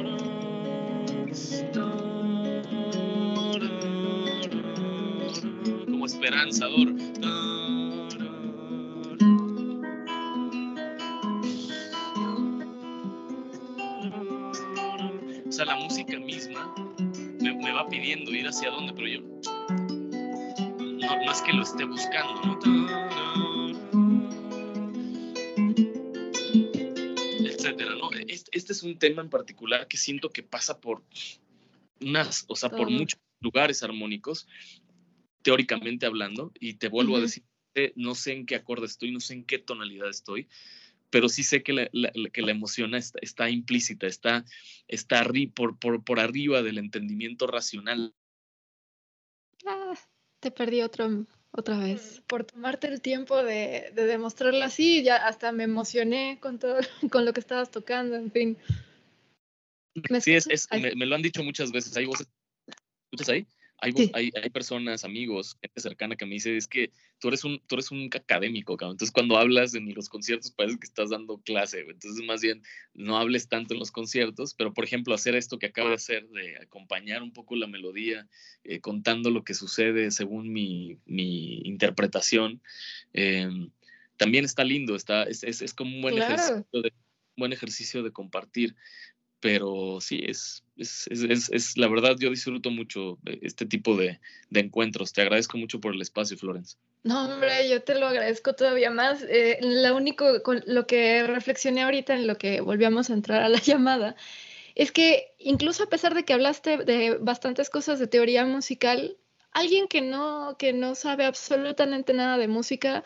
Como esperanzador. Hacia dónde, pero yo no, es que lo esté buscando, etcétera, ¿no? Este, este, es un tema en particular que siento que pasa por unas, o sea, por muchos lugares armónicos, teóricamente hablando, y te vuelvo a decir, no sé en qué acorde estoy, no sé en qué tonalidad estoy, pero sí sé que la, que la emoción está, implícita, está, está por, por, por, arriba del entendimiento racional. Te perdí otro, otra vez. Por tomarte el tiempo de, de demostrarlo así, ya hasta me emocioné con todo, con lo que estabas tocando, en fin. sí, es, me, lo han dicho muchas veces. ¿Hay voces? ¿Escuchas ahí? Hay, hay, hay, personas, amigos, gente cercana que me dice, es que tú eres un, tú eres un académico, cabrón. Entonces, cuando hablas en los conciertos, parece que estás dando clase. Entonces, más bien, no hables tanto en los conciertos, pero, por ejemplo, hacer esto que acabo de hacer, de acompañar un poco la melodía, eh, contando lo que sucede según mi, mi interpretación, em, también está lindo, está, es, es, es como un buen, ejercicio de, un buen ejercicio de compartir pero sí, es, es, es, es, la verdad, yo disfruto mucho este tipo de, de, encuentros. Te agradezco mucho por el espacio, Florence. No, hombre, yo te lo agradezco todavía más. Eh, lo único, con lo que reflexioné ahorita en lo que volvíamos a entrar a la llamada, es que incluso a pesar de que hablaste de bastantes cosas de teoría musical, alguien que no, que no sabe absolutamente nada de música,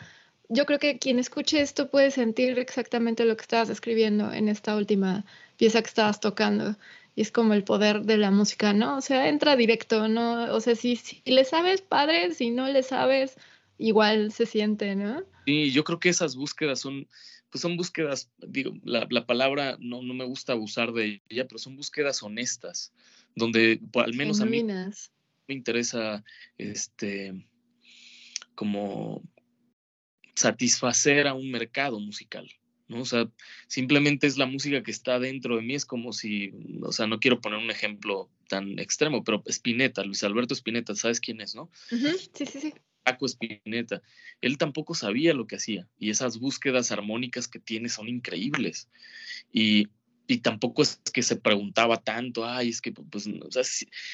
yo creo que quien escuche esto puede sentir exactamente lo que estabas escribiendo en esta última pieza que estabas tocando. Y es como el poder de la música, ¿no? O sea, entra directo, ¿no? O sea, si, si le sabes, padre, si no le sabes, igual se siente, ¿no? Sí, yo creo que esas búsquedas son, pues son búsquedas, digo, la, la palabra no, no me gusta abusar de ella, pero son búsquedas honestas, donde al menos a mí me interesa, este, como satisfacer a un mercado musical. ¿no? O sea, simplemente es la música que está dentro de mí, es como si, o sea, no quiero poner un ejemplo tan extremo, pero Spinetta, Luis Alberto Spinetta, ¿sabes quién es, no? Sí, sí, sí. Paco Spinetta, él tampoco sabía lo que hacía y esas búsquedas armónicas que tiene son increíbles. Y y tampoco es que se preguntaba tanto, ay, es que, pues, o sea,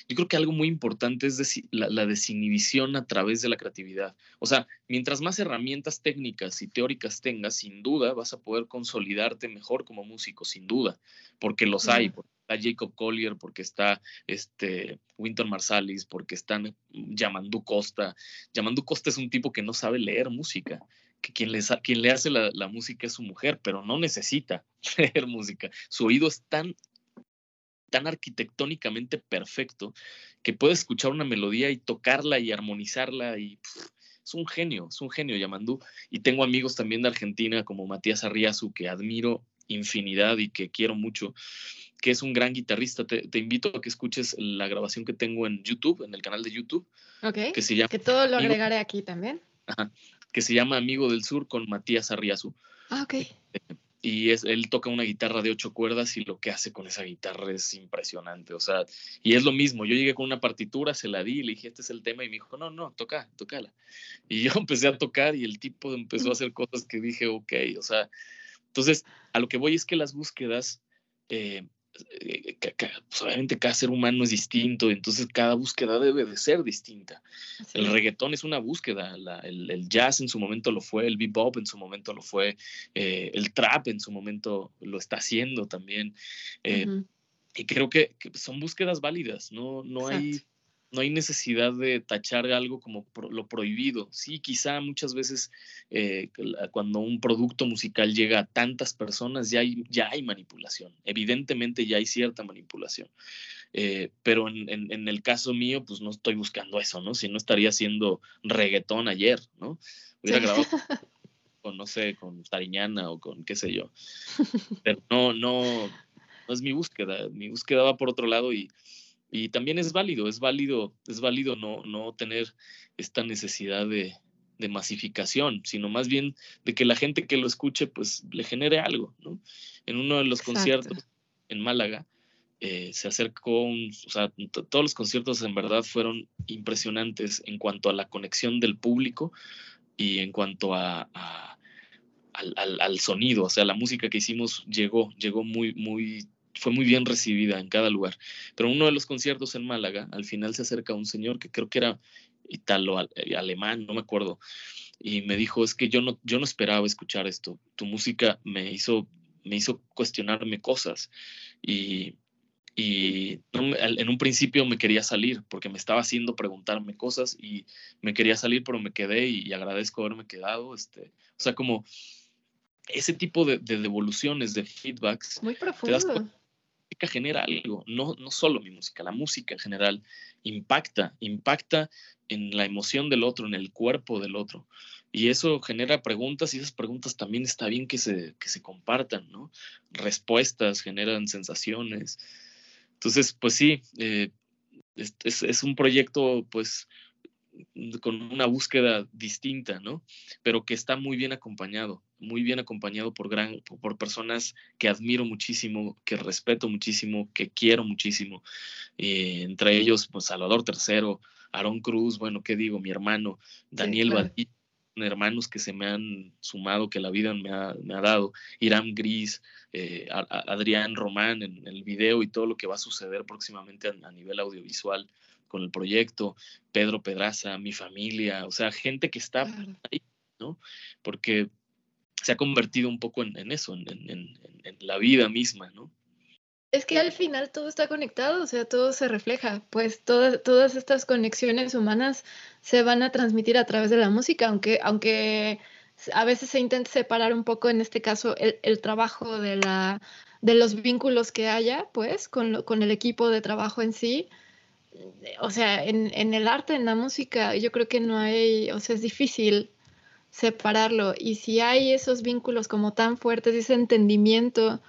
yo creo que algo muy importante es la, la, desinhibición a través de la creatividad. O sea, mientras más herramientas técnicas y teóricas tengas, sin duda vas a poder consolidarte mejor como músico, sin duda, porque los hay, porque está Jacob Collier, porque está este, Winton Marsalis, porque están Yamandu Costa. Yamandu Costa es un tipo que no sabe leer música que quien, quien le hace la, música es su mujer, pero no necesita leer música. Su oído es tan, tan arquitectónicamente perfecto que puede escuchar una melodía y tocarla y armonizarla y es un genio, es un genio Yamandú. Y tengo amigos también de Argentina como Matías Arriazu que admiro infinidad y que quiero mucho, que es un gran guitarrista. Te, invito a que escuches la grabación que tengo en YouTube, en el canal de YouTube. Ok. Que se llama... Que todo lo agregaré aquí también. Ajá que se llama Amigo del Sur con Matías Arriazu. Ah, ok. Y es, él toca una guitarra de ocho cuerdas y lo que hace con esa guitarra es impresionante. O sea, y es lo mismo. Yo llegué con una partitura, se la di, le dije, este es el tema, y me dijo, no, no, toca, tocala. Y yo empecé a tocar y el tipo empezó a hacer cosas que dije, ok, o sea, entonces a lo que voy es que las búsquedas eh, pues, obviamente cada ser humano es distinto, entonces cada búsqueda debe de ser distinta. El reggaetón es una búsqueda, el, jazz en su momento lo fue, el bebop en su momento lo fue, eh, el trap en su momento lo está haciendo también. Eh, y creo que, son búsquedas válidas, no, no hay no hay necesidad de tachar algo como lo prohibido. Sí, quizá muchas veces eh, cuando un producto musical llega a tantas personas ya hay, ya hay manipulación. Evidentemente ya hay cierta manipulación. Eh, pero en, el caso mío, pues no estoy buscando eso, ¿no? Si no estaría haciendo reggaetón ayer, ¿no? Hubiera grabado con, no sé, con Tariñana o con qué sé yo. Pero no, no, no es mi búsqueda. Mi búsqueda va por otro lado y y también es válido, es válido, es válido no, no tener esta necesidad de, masificación, sino más bien de que la gente que lo escuche, pues le genere algo, ¿no? En uno de los conciertos en Málaga, eh, se acercó, un, o sea, todos los conciertos en verdad fueron impresionantes en cuanto a la conexión del público y en cuanto a, al, al, sonido, o sea, la música que hicimos llegó, llegó muy, muy fue muy bien recibida en cada lugar. Pero uno de los conciertos en Málaga, al final se acerca un señor que creo que era italo eh, alemán, no me acuerdo, y me dijo, es que yo no, yo no esperaba escuchar esto. Tu música me hizo, me hizo cuestionarme cosas y, y en un principio me quería salir porque me estaba haciendo preguntarme cosas y me quería salir, pero me quedé y, agradezco haberme quedado. Este, o sea, como ese tipo de, devoluciones, de feedbacks. Muy profundo genera algo, no, no solo mi música, la música en general impacta, impacta en la emoción del otro, en el cuerpo del otro. Y eso genera preguntas y esas preguntas también está bien que se, que se compartan, ¿no? Respuestas generan sensaciones. Entonces, pues sí, eh, es, es, un proyecto, pues, con una búsqueda distinta, ¿no? Pero que está muy bien acompañado, muy bien acompañado por, gran, por personas que admiro muchísimo, que respeto muchísimo, que quiero muchísimo. Eh, entre ellos, pues Salvador III, Aarón Cruz, bueno, ¿qué digo? Mi hermano, Daniel sí, hermanos que se me han sumado, que la vida me ha, dado, Irán Gris, eh, Adrián Román en, el video y todo lo que va a suceder próximamente a nivel audiovisual con el proyecto, Pedro Pedraza, mi familia, o sea, gente que está ahí, ¿no? Porque se ha convertido un poco en, eso, en, la vida misma, ¿no? Es que al final todo está conectado, o sea, todo se refleja, pues todas, todas estas conexiones humanas se van a transmitir a través de la música, aunque, aunque a veces se intenta separar un poco, en este caso, el, trabajo de, la, de los vínculos que haya, pues, con, con el equipo de trabajo en sí, o sea, en, en, el arte, en la música, yo creo que no hay, o sea, es difícil separarlo. Y si hay esos vínculos como tan fuertes, ese entendimiento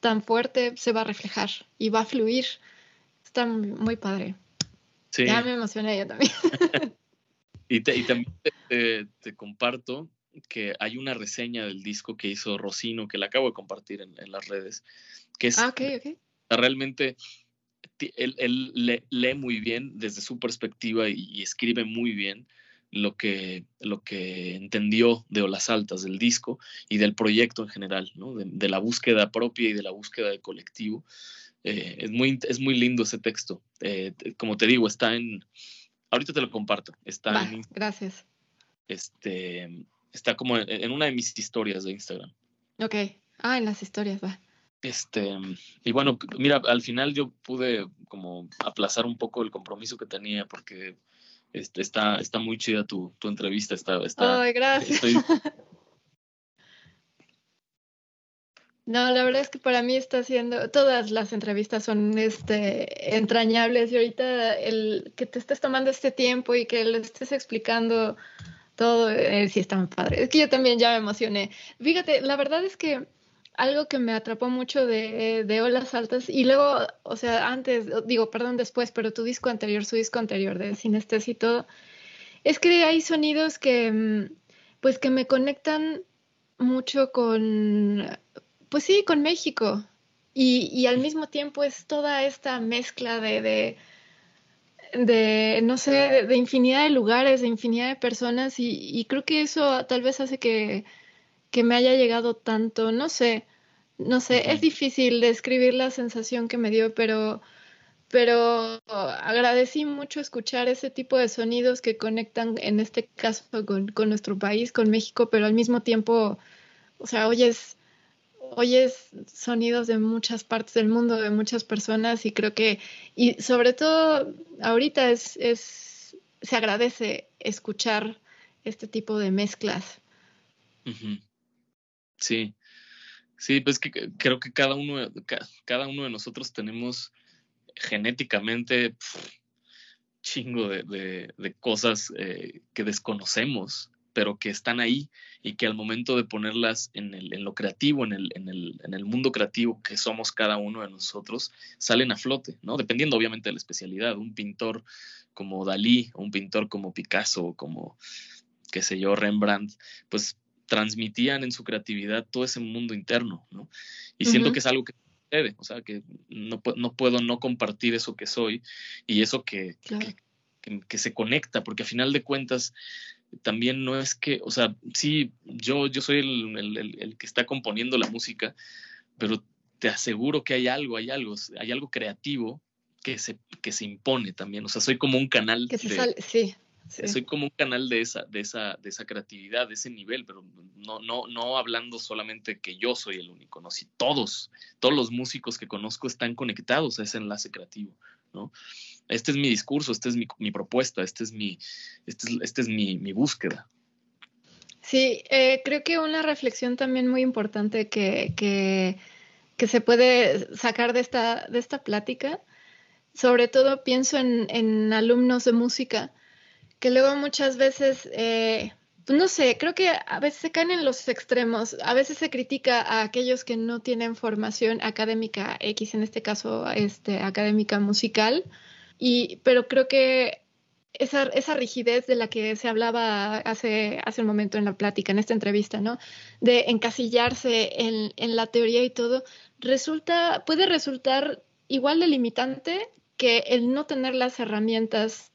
tan fuerte, se va a reflejar y va a fluir. Está muy, padre. Sí. Ya me emocioné yo también. y, y, también te, te, comparto que hay una reseña del disco que hizo Rocino, que la acabo de compartir en, en las redes, que es ah, okay, okay. realmente él, lee, muy bien desde su perspectiva y, escribe muy bien, lo que, lo que entendió de Olas Altas, del disco y del proyecto en general, ¿no? de, la búsqueda propia y de la búsqueda de colectivo. Eh, es, muy, es muy lindo ese texto. Eh, como te digo, está en... Ahorita te lo comparto. Está en, gracias. Este, está como en, una de mis historias de Instagram. Ok. Ah, en las historias, va. Este, y bueno, mira, al final yo pude como aplazar un poco el compromiso que tenía porque este, está, está muy chida tu, tu entrevista. Está, está, Ay, gracias. No, la verdad es que para mí está siendo, todas las entrevistas son este, entrañables y ahorita el que te estés tomando este tiempo y que le estés explicando todo, eh, sí está muy padre. Es que yo también ya me emocioné. Fíjate, la verdad es que algo que me atrapó mucho de, de, Olas Altas y luego, o sea, antes, digo, perdón, después, pero tu disco anterior, su disco anterior de Sinestesia y todo, es que hay sonidos que, mm, pues, que me conectan mucho con, pues sí, con México. Y, y al mismo tiempo es toda esta mezcla de, de, de no sé, de, infinidad de lugares, de infinidad de personas y, y creo que eso tal vez hace que que me haya llegado tanto, no sé, no sé, es difícil describir la sensación que me dio, pero, pero agradecí mucho escuchar ese tipo de sonidos que conectan, en este caso, con, con nuestro país, con México, pero al mismo tiempo, o sea, oyes, oyes sonidos de muchas partes del mundo, de muchas personas, y creo que, y sobre todo ahorita es, es se agradece escuchar este tipo de mezclas. Sí, sí, pues que creo que cada uno, cada uno de nosotros tenemos genéticamente chingo de, de, cosas eh, que desconocemos, pero que están ahí y que al momento de ponerlas en, el, en lo creativo, en el, en, el, en el mundo creativo que somos cada uno de nosotros, salen a flote, ¿no? Dependiendo obviamente de la especialidad. Un pintor como Dalí, un pintor como Picasso, como, qué sé yo, Rembrandt, pues transmitían en su creatividad todo ese mundo interno, ¿no? Y siento que es algo que sucede, o sea, que no, no, puedo no compartir eso que soy y eso que, que, se conecta, porque a final de cuentas también no es que, o sea, sí, yo, yo soy el, el, que está componiendo la música, pero te aseguro que hay algo, hay algo, hay algo creativo que se, que se impone también, o sea, soy como un canal. Que se sale, sí. Soy como un canal de esa, de esa, de esa creatividad, de ese nivel, pero no, no, no hablando solamente que yo soy el único, no, si todos, todos los músicos que conozco están conectados a ese enlace creativo, ¿no? Este es mi discurso, esta es mi, mi propuesta, este es mi, este es, este es mi, mi búsqueda. Sí, eh, creo que una reflexión también muy importante que, que, que, se puede sacar de esta, de esta plática, sobre todo pienso en, en alumnos de música, que luego muchas veces, eh, pues no sé, creo que a veces se caen en los extremos, a veces se critica a aquellos que no tienen formación académica X, en este caso, este, académica musical, y, pero creo que esa, esa rigidez de la que se hablaba hace, hace un momento en la plática, en esta entrevista, ¿no? De encasillarse en, en la teoría y todo, resulta, puede resultar igual de limitante que el no tener las herramientas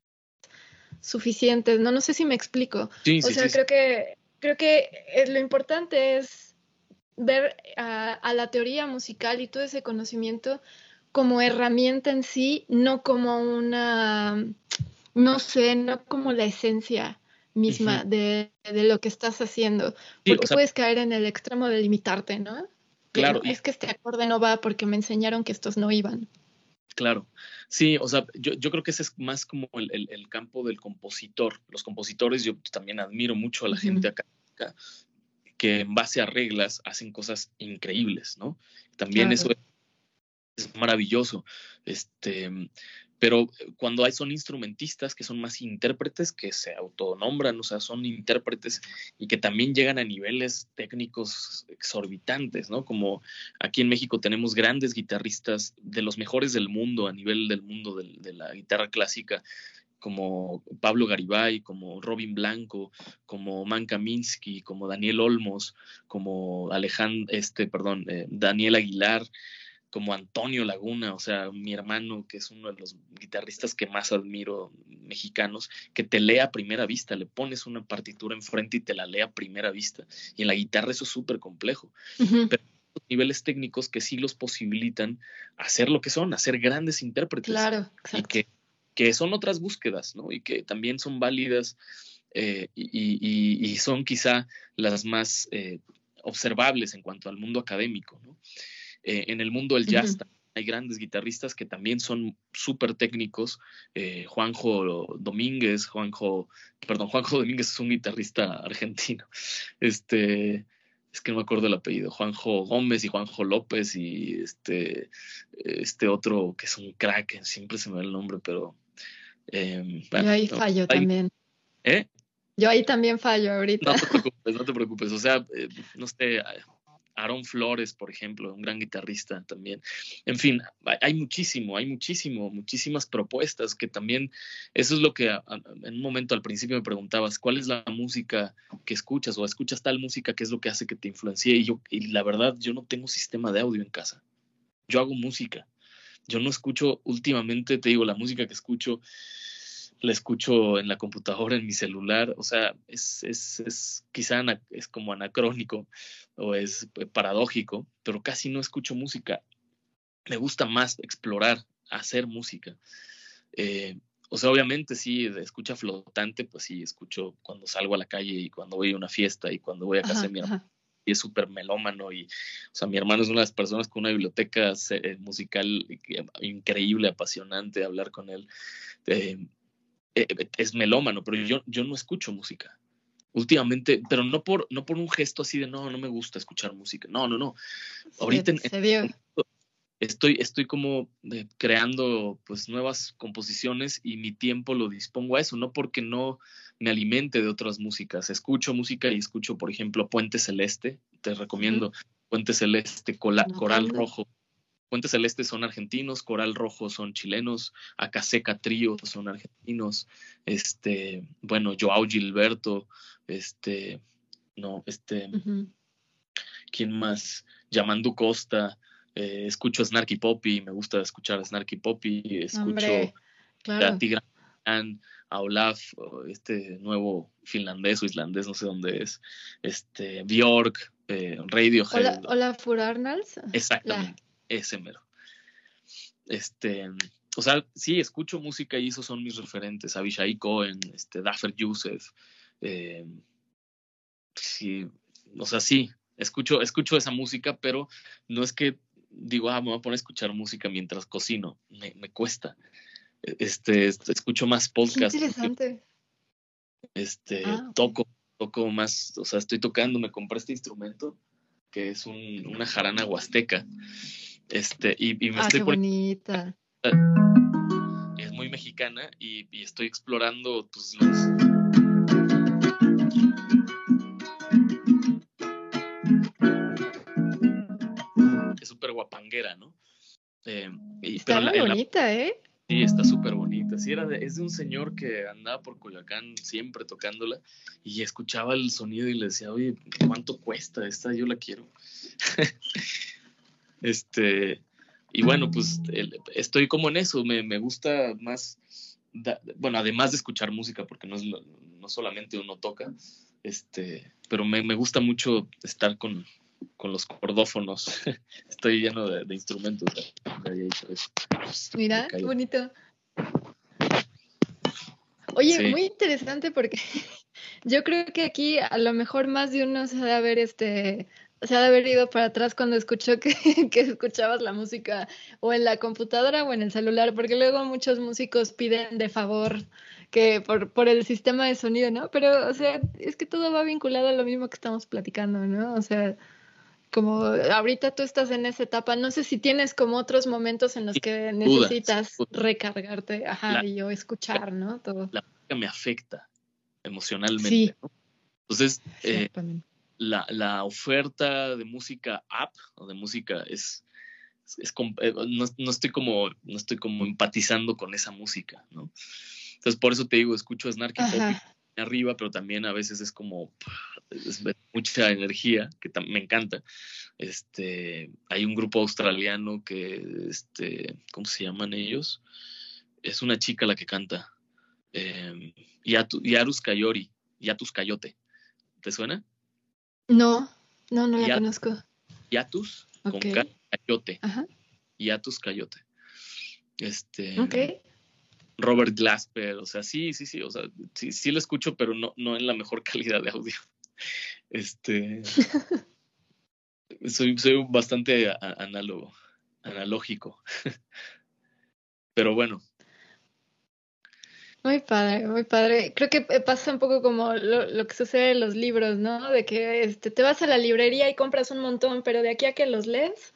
suficientes. No, no sé si me explico. o sea, creo que creo que lo importante es ver a, la teoría musical y todo ese conocimiento como herramienta en sí, no como una, no sé, no como la esencia misma de, lo que estás haciendo. Porque puedes caer en el extremo de limitarte, ¿no? Claro. es que este acorde no va porque me enseñaron que estos no iban. Claro, sí, o sea, yo, yo, creo que ese es más como el, el, campo del compositor. Los compositores, yo también admiro mucho a la gente acá que en base a reglas hacen cosas increíbles, ¿no? También eso es maravilloso. Este, pero eh, cuando hay son instrumentistas que son más intérpretes que se autonombran, o sea, son intérpretes y que también llegan a niveles técnicos exorbitantes, ¿no? Como aquí en México tenemos grandes guitarristas de los mejores del mundo, a nivel del mundo de, la guitarra clásica, como Pablo Garibay, como Robin Blanco, como Man Kaminsky, como Daniel Olmos, como Alejandro, este, perdón, eh, Daniel Aguilar, como Antonio Laguna, o sea, mi hermano, que es uno de los guitarristas que más admiro mexicanos, que te lea a primera vista, le pones una partitura enfrente y te la lea a primera vista. Y en la guitarra eso es súper complejo. Pero hay niveles técnicos que sí los posibilitan hacer lo que son, hacer grandes intérpretes. Claro, Y que, que son otras búsquedas, ¿no? Y que también son válidas eh, y, son quizá las más eh, observables en cuanto al mundo académico, ¿no? Eh, en el mundo del jazz hay grandes guitarristas que también son súper técnicos. Eh, Juanjo Domínguez, Juanjo, perdón, Juanjo Domínguez es un guitarrista argentino. Este, es que no me acuerdo el apellido, Juanjo Gómez y Juanjo López y este, este otro que es un crack, siempre se me va el nombre, pero... Eh, Yo ahí fallo también. ¿Eh? Yo ahí también fallo ahorita. No te preocupes, no te preocupes. O sea, no sé, Aaron Flores, por ejemplo, un gran guitarrista también. En fin, hay muchísimo, hay muchísimo, muchísimas propuestas que también, eso es lo que en un momento al principio me preguntabas, ¿cuál es la música que escuchas o escuchas tal música que es lo que hace que te influencie? Y yo, y la verdad, yo no tengo sistema de audio en casa. Yo hago música. Yo no escucho últimamente, te digo, la música que escucho la escucho en la computadora, en mi celular, o sea, es, es, es quizá es como anacrónico o es eh, paradójico, pero casi no escucho música. Me gusta más explorar, hacer música. Eh, o sea, obviamente sí, escucha flotante, pues sí, escucho cuando salgo a la calle y cuando voy a una fiesta y cuando voy a casa de mi hermano. Y es súper melómano y, o sea, mi hermano es una de las personas con una biblioteca eh, musical increíble, apasionante, hablar con él. Eh, es melómano, pero yo, yo no escucho música. Últimamente, pero no por, no por un gesto así de no, no me gusta escuchar música. No, no, no. Ahorita estoy, estoy como eh, creando pues nuevas composiciones y mi tiempo lo dispongo a eso, no porque no me alimente de otras músicas. Escucho música y escucho, por ejemplo, Puente Celeste, te recomiendo Puente Celeste, Coral Rojo, Puente Celeste son argentinos, Coral Rojo son chilenos, Acaseca Trío son argentinos, este, bueno, Joao Gilberto, este, no, este, ¿quién más? Yamandu Costa, eh, escucho Snarky Poppy, me gusta escuchar Snarky Poppy, escucho a Tigran, a Olaf, este nuevo finlandés o islandés, no sé dónde es, este, Bjork, eh, Radiohead. Hola, Olaf Arnalds. Exactamente ese mero. Este, o sea, sí, escucho música y esos son mis referentes. Abishai Cohen, este, Daffer Youssef. Eh, sí, o sea, sí, escucho, escucho esa música, pero no es que digo, ah, me voy a poner a escuchar música mientras cocino. Me, me cuesta. Este, escucho más podcast. interesante. Este, ah, toco, toco más, o sea, estoy tocando, me compré este instrumento que es un, una jarana huasteca. Este, y, me ah, estoy qué bonita. Es muy mexicana y, estoy explorando pues, los. Es súper guapanguera, ¿no? Eh, está muy bonita, ¿eh? Sí, está súper bonita. Sí, era de, es de un señor que andaba por Coyoacán siempre tocándola y escuchaba el sonido y le decía, oye, ¿cuánto cuesta? Esta yo la quiero. Este, y bueno, pues estoy como en eso, me, me gusta más, bueno, además de escuchar música, porque no, es, no solamente uno toca, este, pero me, me gusta mucho estar con, con los cordófonos. Estoy lleno de, instrumentos. Mira, qué bonito. Oye, muy interesante porque yo creo que aquí a lo mejor más de uno se debe haber este se ha de haber ido para atrás cuando escuchó que, que, escuchabas la música o en la computadora o en el celular, porque luego muchos músicos piden de favor que por, por el sistema de sonido, ¿no? Pero, o sea, es que todo va vinculado a lo mismo que estamos platicando, ¿no? O sea, como ahorita tú estás en esa etapa, no sé si tienes como otros momentos en los que necesitas recargarte, ajá, y o escuchar, ¿no? Todo. La música me afecta emocionalmente, ¿no? Entonces, eh, la, la, oferta de música app o de música es, es, eh, no, no, estoy como no estoy como empatizando con esa música, ¿no? Entonces por eso te digo, escucho Snarky Poppy arriba, pero también a veces es como es mucha energía, que me encanta. Este, hay un grupo australiano que, este, ¿cómo se llaman ellos? Es una chica la que canta. Eh, Yarus Kayori, Yatus Cayote. ¿Te suena? No, no, no la conozco. Yatus con Cayote. Yatus Cayote. Este. Ok. Robert Glasper, o sea, sí, sí, sí, o sea, sí, sí lo escucho, pero no, no en la mejor calidad de audio. Este. soy, soy bastante análogo, analógico. pero bueno. Muy padre, muy padre. Creo que pasa un poco como lo, lo, que sucede en los libros, ¿no? De que este, te vas a la librería y compras un montón, pero de aquí a que los lees,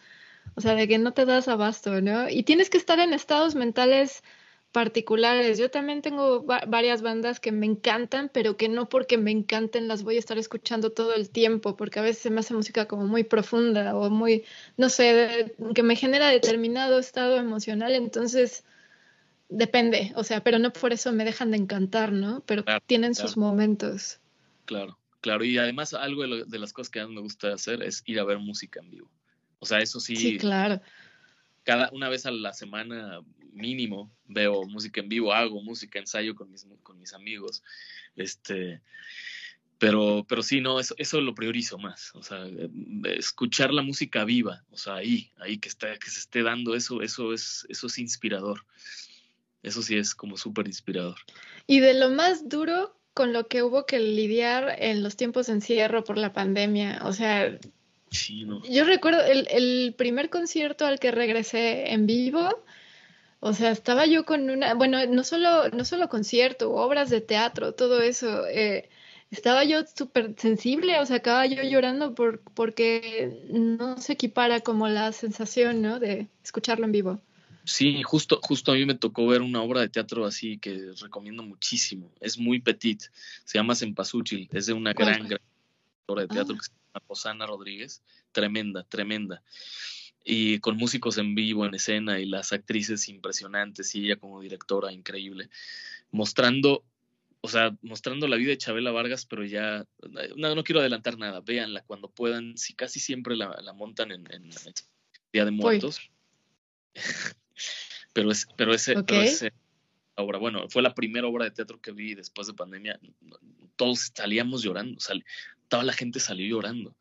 o sea, de que no te das abasto, ¿no? Y tienes que estar en estados mentales particulares. Yo también tengo varias bandas que me encantan, pero que no porque me encanten las voy a estar escuchando todo el tiempo, porque a veces se me hace música como muy profunda o muy, no sé, que me genera determinado estado emocional, entonces depende, o sea, pero no por eso me dejan de encantar, ¿no? Pero tienen sus momentos. Claro, claro, y además algo de, de las cosas que a mí me gusta hacer es ir a ver música en vivo. O sea, eso sí. Sí, claro. Cada una vez a la semana mínimo veo música en vivo, hago música, ensayo con mis, con mis amigos. Este, pero, pero sí, no, eso, eso lo priorizo más. O sea, escuchar la música viva, o sea, ahí, ahí que, está, que se esté dando eso, eso es, eso es inspirador. Eso sí es como súper inspirador. Y de lo más duro con lo que hubo que lidiar en los tiempos de encierro por la pandemia, o sea, yo recuerdo el, el, primer concierto al que regresé en vivo, o sea, estaba yo con una, bueno, no solo, no solo concierto, obras de teatro, todo eso, eh, estaba yo súper sensible, o sea, acababa yo llorando por, porque no se equipara como la sensación, ¿no? De escucharlo en vivo. Sí, justo, justo a mí me tocó ver una obra de teatro así que recomiendo muchísimo. Es muy petit, se llama Sempasuchil, es de una gran, gran obra de teatro ah. que se Rosana Rodríguez, tremenda, tremenda. Y con músicos en vivo, en escena, y las actrices impresionantes, y ella como directora increíble, mostrando, o sea, mostrando la vida de Chabela Vargas, pero ya, no, no quiero adelantar nada, véanla cuando puedan, si casi siempre la, la montan en, Día de Muertos. pero, es, pero, ese, ese obra, bueno, fue la primera obra de teatro que vi después de pandemia, todos salíamos llorando, sal, toda la gente salió llorando,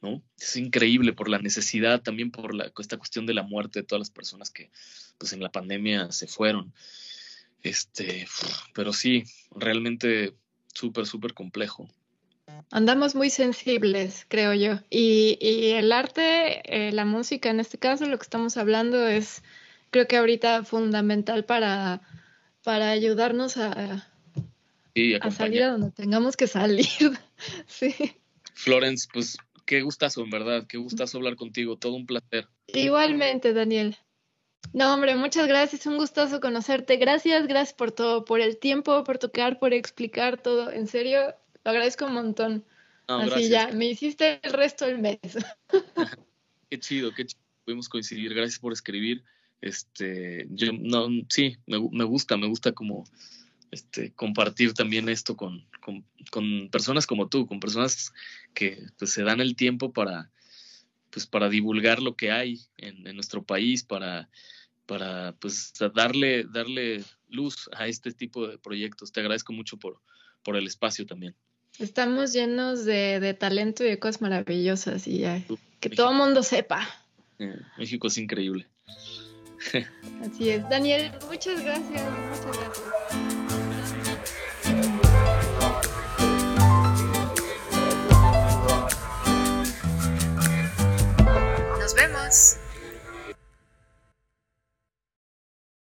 ¿no? Es increíble por la necesidad, también por la, esta cuestión de la muerte de todas las personas que pues en la pandemia se fueron. Este, pero sí, realmente súper, súper complejo. Andamos muy sensibles, creo yo. Y, y el arte, eh, la música, en este caso, lo que estamos hablando es, creo que ahorita fundamental para, para ayudarnos a, a salir a donde tengamos que salir. sí. Florence, pues qué gustazo, en verdad, qué gustazo hablar contigo, todo un placer. Igualmente, Daniel. No, hombre, muchas gracias, un gustazo conocerte. Gracias, gracias por todo, por el tiempo, por tocar, por explicar todo. En serio, lo agradezco un montón. Así ya, me hiciste el resto del mes. qué chido, qué chido. Pudimos coincidir. Gracias por escribir. Este, yo no, sí, me, me gusta, me gusta como este, compartir también esto con, personas como tú, con personas que pues, se dan el tiempo para, pues, para divulgar lo que hay en, nuestro país, para, para pues, darle, darle luz a este tipo de proyectos. Te agradezco mucho por, por el espacio también. Estamos llenos de, talento y de cosas maravillosas y que todo el mundo sepa. Eh, México es increíble. Así es. Daniel, muchas gracias. Muchas gracias. Nos vemos.